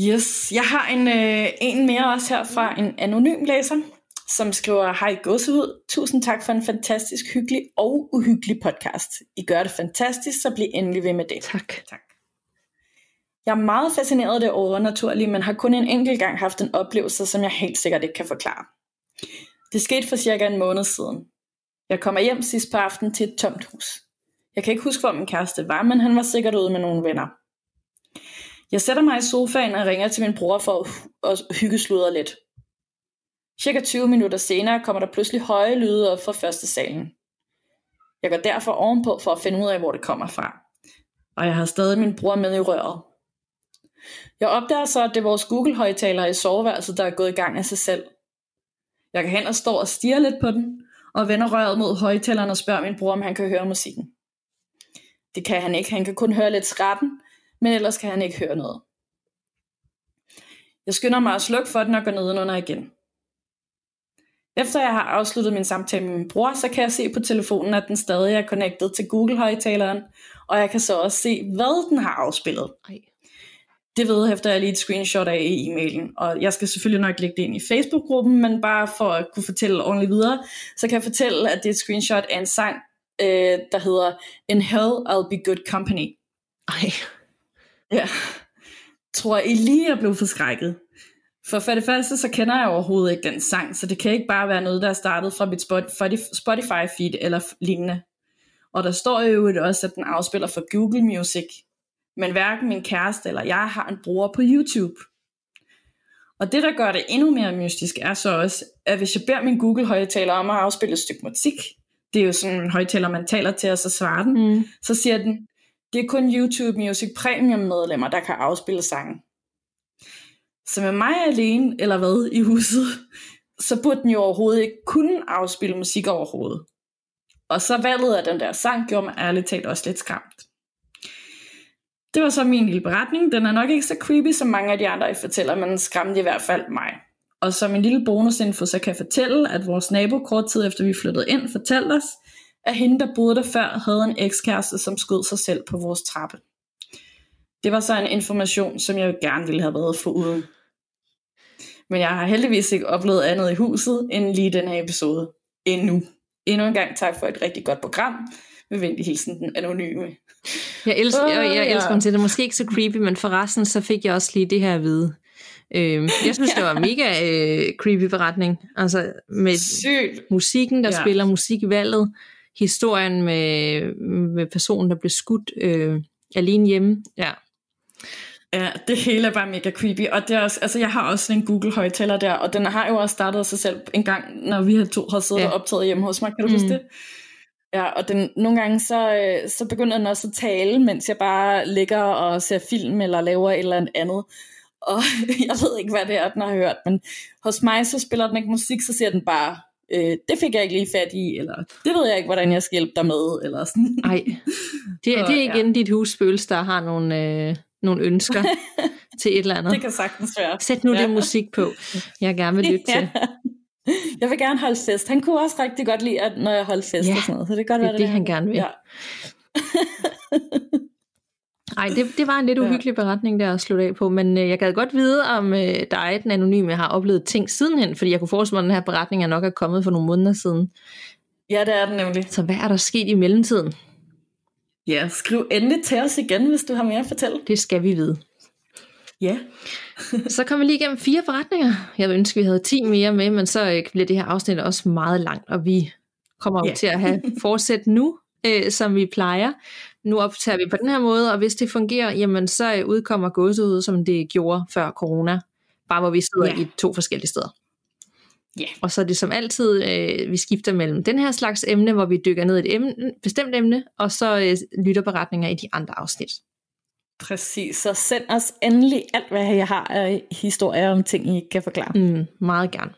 Yes, jeg har en, øh, en mere også her fra en anonym læser, som skriver, Hej gåsehud, tusind tak for en fantastisk hyggelig og uhyggelig podcast. I gør det fantastisk, så bliv endelig ved med det. Tak. Tak. Jeg er meget fascineret af det overnaturlige, men har kun en enkelt gang haft en oplevelse, som jeg helt sikkert ikke kan forklare. Det skete for cirka en måned siden. Jeg kommer hjem sidst på aftenen til et tomt hus. Jeg kan ikke huske, hvor min kæreste var, men han var sikkert ude med nogle venner. Jeg sætter mig i sofaen og ringer til min bror for at hyggesludre lidt. Cirka 20 minutter senere kommer der pludselig høje lyde op fra første salen. Jeg går derfor ovenpå for at finde ud af, hvor det kommer fra. Og jeg har stadig min bror med i røret. Jeg opdager så, at det er vores Google-højtalere i soveværelset, der er gået i gang af sig selv. Jeg kan hen og stå og stiger lidt på den, og vender røret mod højtaleren og spørger min bror, om han kan høre musikken. Det kan han ikke. Han kan kun høre lidt skrætten, men ellers kan han ikke høre noget. Jeg skynder mig at slukke for den og går nedenunder igen. Efter jeg har afsluttet min samtale med min bror, så kan jeg se på telefonen, at den stadig er connected til Google-højtaleren, og jeg kan så også se, hvad den har afspillet. Ej. Det vedhæfter jeg lige et screenshot af i e-mailen, og jeg skal selvfølgelig nok lægge det ind i Facebook-gruppen, men bare for at kunne fortælle ordentligt videre, så kan jeg fortælle, at det er et screenshot af en sang, øh, der hedder In Hell I'll Be Good Company. Ej. Ja. Tror I lige er blevet forskrækket? For for det første, så kender jeg overhovedet ikke den sang, så det kan ikke bare være noget, der er startet fra mit Spot- Spotify-feed eller lignende. Og der står jo også, at den afspiller for Google Music. Men hverken min kæreste eller jeg har en bruger på YouTube. Og det, der gør det endnu mere mystisk, er så også, at hvis jeg beder min Google-højtaler om at afspille et stykke musik, det er jo sådan en højtaler, man taler til, og så svarer den, Mm. så siger den, det er kun YouTube Music Premium medlemmer, der kan afspille sangen. Så med mig alene, eller hvad, i huset, så burde den jo overhovedet ikke kunne afspille musik overhovedet. Og så valget af den der sang gjorde mig ærligt talt også lidt skræmt. Det var så min lille beretning. Den er nok ikke så creepy, som mange af de andre, jeg fortæller, men den skræmte i hvert fald mig. Og som en lille bonusinfo, så kan jeg fortælle, at vores nabo kort tid efter vi flyttede ind, fortalte os, at hende, der boede der før, havde en ekskæreste, som skød sig selv på vores trappe. Det var så en information, som jeg gerne ville have været foruden. Men jeg har heldigvis ikke oplevet andet i huset, end lige den her episode. Endnu. Endnu en gang tak for et rigtig godt program. Med venlig hilsen den anonyme. Jeg elsker, Åh, jeg, jeg ja. elsker den til det. Måske ikke så creepy, men forresten så fik jeg også lige det her at vide. Øhm, jeg synes, det var <laughs> en mega øh, creepy beretning. Altså med Sygt. musikken, der Ja. ja. spiller musikvalget, historien med, med personen, der blev skudt øh, alene hjemme. Ja. Ja, det hele er bare mega creepy. Og det er også, altså jeg har også en Google højtaler der, og den har jo også startet sig selv en gang, når vi har to har siddet Ja. og optaget hjemme hos mig. Kan du Mm. huske det? Ja, og den, nogle gange så, øh, så begynder den også at tale, mens jeg bare ligger og ser film eller laver et eller andet. Og <laughs> jeg ved ikke, hvad det er, den har hørt, men hos mig så spiller den ikke musik, så siger den bare, øh, det fik jeg ikke lige fat i, eller det ved jeg ikke, hvordan jeg skal hjælpe dig med, eller sådan. Ej, det, det er ja. igen dit husspøgelse, der har nogle, øh, nogle ønsker. <laughs> til et eller andet. Det kan sagtens være. Sæt nu ja. det musik på, jeg gerne vil lytte <laughs> ja. til. Jeg vil gerne holde fest. Han kunne også rigtig godt lide, at når jeg holdt fest ja, og sådan noget. Så det kan godt det er det, det, han gerne vil. Ja. <laughs> Ej, det, det var en lidt uhyggelig ja. beretning der at slutte af på, men øh, jeg gad godt vide, om øh, dig, den anonyme, har oplevet ting sidenhen, fordi jeg kunne forestille mig, at den her beretning er nok er kommet for nogle måneder siden. Ja, det er den nemlig. Så hvad er der sket i mellemtiden? Ja, skriv endelig til os igen, hvis du har mere at fortælle. Det skal vi vide. Ja. <laughs> så kom vi lige igennem fire forretninger. Jeg vil ønske, vi havde 10 mere med, men så øh, bliver det her afsnit også meget langt, og vi kommer ja. til at have <laughs> fortsat nu, øh, som vi plejer. Nu optager vi på den her måde, og hvis det fungerer, jamen så udkommer gåsehud, som det gjorde før corona, bare hvor vi sidder ja. i to forskellige steder. Ja. Og så er det som altid, øh, vi skifter mellem den her slags emne, hvor vi dykker ned i et emne, bestemt emne, og så øh, lytter beretninger i de andre afsnit. Præcis, så send os endelig alt, hvad jeg har af historier om ting, I ikke kan forklare. Mm, meget gerne.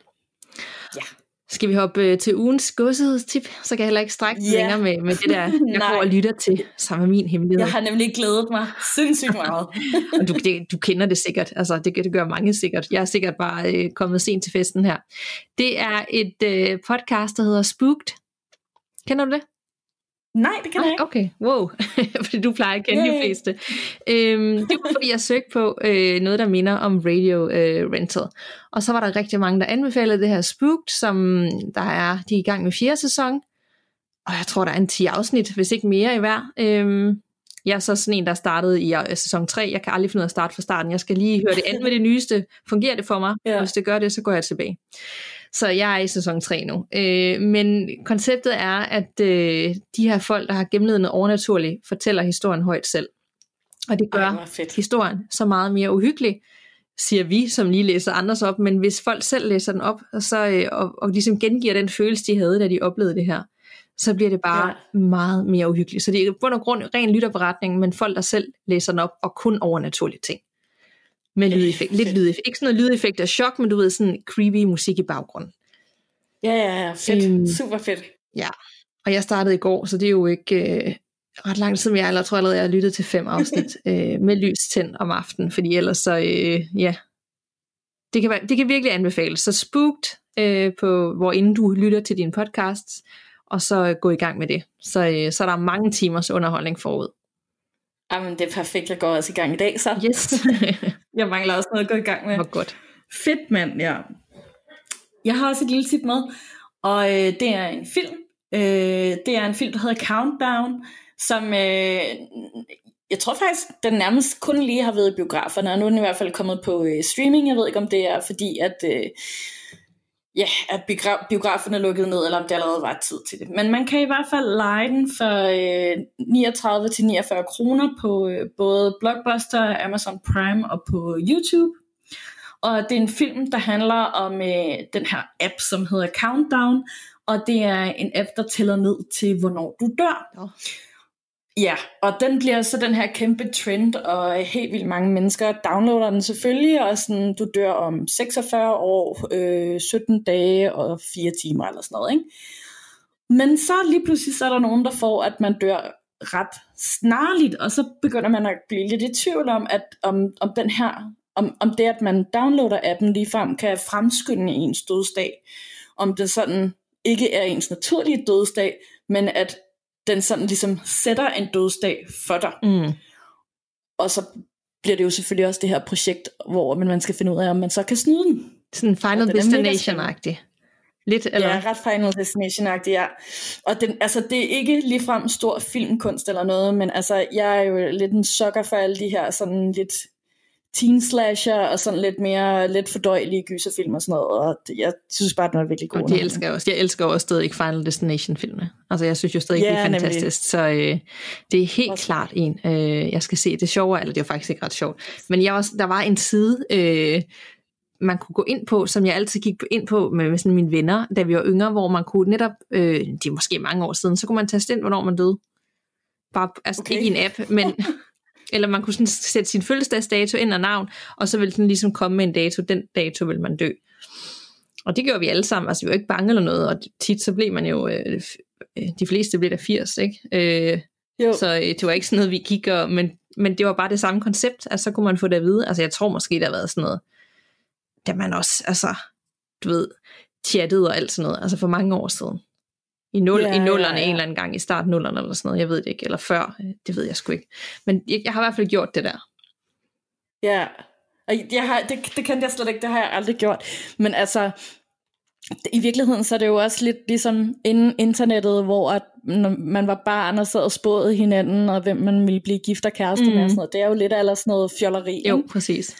Ja. Skal vi hoppe øh, til ugens godshedstip? Så kan jeg heller ikke strække yeah. længere med, med det der, <laughs> jeg går og lytter til, sammen med min hemmelighed. Jeg har nemlig glædet mig sindssygt meget. <laughs> og du, det, du kender det sikkert, altså det, det gør mange sikkert. Jeg er sikkert bare øh, kommet sent til festen her. Det er et øh, podcast, der hedder Spooked. Kender du det? Nej, det kan jeg ikke. Okay, wow. <laughs> fordi du plejer at kende yeah. de fleste. Øhm, det var fordi, jeg søgte på øh, noget, der minder om Radio øh, Rental. Og så var der rigtig mange, der anbefalede det her Spooked, som der er, de er i gang med fjerde sæson. Og jeg tror, der er en 10 afsnit, hvis ikke mere i hver. Øhm, jeg er så sådan en, der startede i uh, sæson 3. Jeg kan aldrig finde ud af at starte fra starten. Jeg skal lige høre det andet med det nyeste. Fungerer det for mig? Og hvis det gør det, så går jeg tilbage. Så jeg er i sæson 3 nu. Øh, men konceptet er, at øh, de her folk, der har gennemlevet noget overnaturligt, fortæller historien højt selv. Og det gør Ej, historien så meget mere uhyggelig, siger vi, som lige læser andres op. Men hvis folk selv læser den op, så, øh, og, og ligesom gengiver den følelse, de havde, da de oplevede det her, så bliver det bare ja. meget mere uhyggeligt. Så det er på grund ren lytterberetning, men folk, der selv læser den op, og kun overnaturlige ting med lydeffekt. Lidt lydeffekt. Ikke sådan noget lydeffekt af chok, men du ved, sådan creepy musik i baggrunden. Ja, ja, ja. Fedt. Øhm, Super fedt. Ja. Og jeg startede i går, så det er jo ikke øh, ret lang tid, jeg, eller tror allerede, jeg har lyttet til fem <laughs> afsnit øh, med lys tændt om aftenen, fordi ellers så, øh, ja, det kan, være, det kan virkelig anbefales. Så Spooked, øh, på, hvor inden du lytter til din podcast, og så gå i gang med det. Så, øh, så er der mange timers underholdning forud. Jamen, det er perfekt. Jeg går også i gang i dag, så. Yes. <laughs> jeg mangler også noget at gå i gang med. Hvor godt. Fedt, mand, ja. Jeg har også et lille tip med, og øh, det er en film. Øh, det er en film, der hedder Countdown, som øh, jeg tror faktisk, den nærmest kun lige har været i biograferne, og nu er den i hvert fald kommet på øh, streaming. Jeg ved ikke, om det er fordi, at... Øh, ja, at biograferne lukkede ned, eller om det allerede var tid til det. Men man kan i hvert fald lege den for øh, 39 til 49 kroner på øh, både Blockbuster, Amazon Prime og på YouTube. Og det er en film, der handler om øh, den her app, som hedder Countdown, og det er en app, der tæller ned til, hvornår du dør. Ja. Ja, og den bliver så den her kæmpe trend, og helt vildt mange mennesker downloader den selvfølgelig, og sådan, du dør om 46 år, øh, 17 dage og 4 timer eller sådan noget. Ikke? Men så lige pludselig så er der nogen, der får, at man dør ret snarligt, og så begynder man at blive lidt i tvivl om, at om, om den her, om, om det, at man downloader appen ligefrem kan fremskynde ens dødsdag. Om det sådan ikke er ens naturlige dødsdag, men at den sådan ligesom sætter en dødsdag for dig. Mm. Og så bliver det jo selvfølgelig også det her projekt, hvor man skal finde ud af, om man så kan snyde den. Sådan Final Destination-agtig. Lidt, eller? Ja, ret Final Destination-agtig, ja. Og den, altså, det er ikke ligefrem stor filmkunst eller noget, men altså, jeg er jo lidt en sukker for alle de her sådan lidt teen slasher og sådan lidt mere lidt fordøjelige gyserfilm og sådan noget, og jeg synes bare, den er virkelig god. Og det elsker jeg også. Jeg elsker også stadig Final Destination filmene. Altså jeg synes jo stadig, yeah, det er fantastisk, så øh, det er helt også. klart en, øh, jeg skal se. Det sjove, eller det er faktisk ikke ret sjovt, men jeg også, der var en side, øh, man kunne gå ind på, som jeg altid gik ind på med, med sådan mine venner, da vi var yngre, hvor man kunne netop, øh, det er måske mange år siden, så kunne man taste ind, hvornår man døde. Bare, altså okay. ikke i en app, men <laughs> Eller man kunne sådan sætte sin fødselsdagsdato ind og navn, og så ville den ligesom komme med en dato, den dato vil man dø. Og det gjorde vi alle sammen, altså vi var ikke bange eller noget, og tit så blev man jo, øh, øh de fleste blev der 80, ikke? Øh, jo. Så øh, det var ikke sådan noget, vi gik og, men men det var bare det samme koncept, altså så kunne man få det at vide. Altså jeg tror måske, der har været sådan noget, da man også, altså, du ved, chattede og alt sådan noget, altså for mange år siden. I, nul, ja, i nullerne ja, ja. en eller anden gang, i start nullerne eller sådan noget, jeg ved det ikke, eller før, det ved jeg sgu ikke. Men jeg, jeg har i hvert fald gjort det der. Ja, og jeg har, det, det kendte jeg slet ikke, det har jeg aldrig gjort. Men altså, i virkeligheden så er det jo også lidt ligesom inden internettet, hvor at, når man var barn og sad og spåede hinanden, og hvem man ville blive gift og kæreste mm. med og sådan noget. Det er jo lidt af sådan noget fjolleri. Jo, præcis.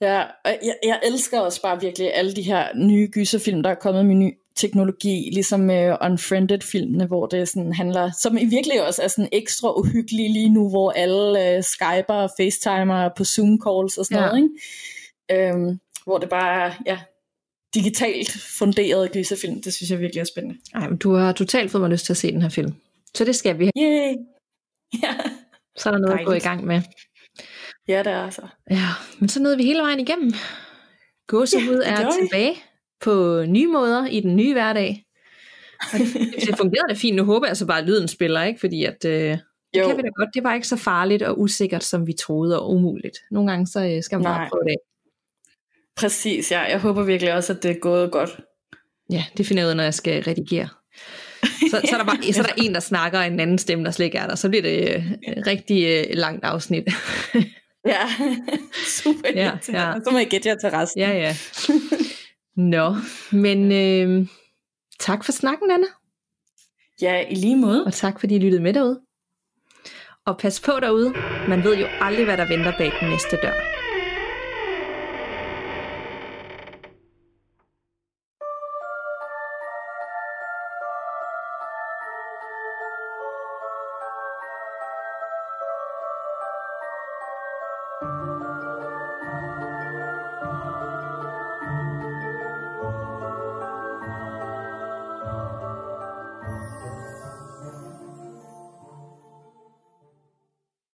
Ja, og jeg, jeg elsker også bare virkelig alle de her nye gyserfilm, der er kommet med ny teknologi, ligesom med uh, Unfriended-filmene, hvor det sådan handler, som i virkelig også er sådan ekstra uhyggelige lige nu, hvor alle uh, skyper og facetimer på Zoom-calls og sådan ja. noget, ikke? Øhm, hvor det bare er, ja, digitalt funderet gyserfilm. Det synes jeg virkelig er spændende. Ej, men du har totalt fået mig lyst til at se den her film. Så det skal vi. Yay! <laughs> Ja. Så er der noget Dejligt. at gå i gang med. Ja, det er altså. Ja, men så nåede vi hele vejen igennem. Gåsehud ja, er tilbage. På nye måder i den nye hverdag. Og det, <laughs> det fungerede da fint. Nu håber jeg så bare, at lyden spiller, ikke? Fordi at, øh, det kan vi da godt. Det var ikke så farligt og usikkert, som vi troede, og umuligt. Nogle gange så øh, skal man bare prøve det Præcis, ja. Jeg håber virkelig også, at det er gået godt. Ja, det finder jeg ud, når jeg skal redigere. Så, så, er der bare, <laughs> så er der en, der snakker, og en anden stemme, der slet ikke er der. Så bliver det øh, rigtig øh, langt afsnit. ja, <laughs> super ja, ja. Så må jeg gætte jer til resten. Ja, ja. Nå, men øh, tak for snakken, Anna. Ja, i lige måde. Og tak fordi I lyttede med derude. Og pas på derude. Man ved jo aldrig, hvad der venter bag den næste dør.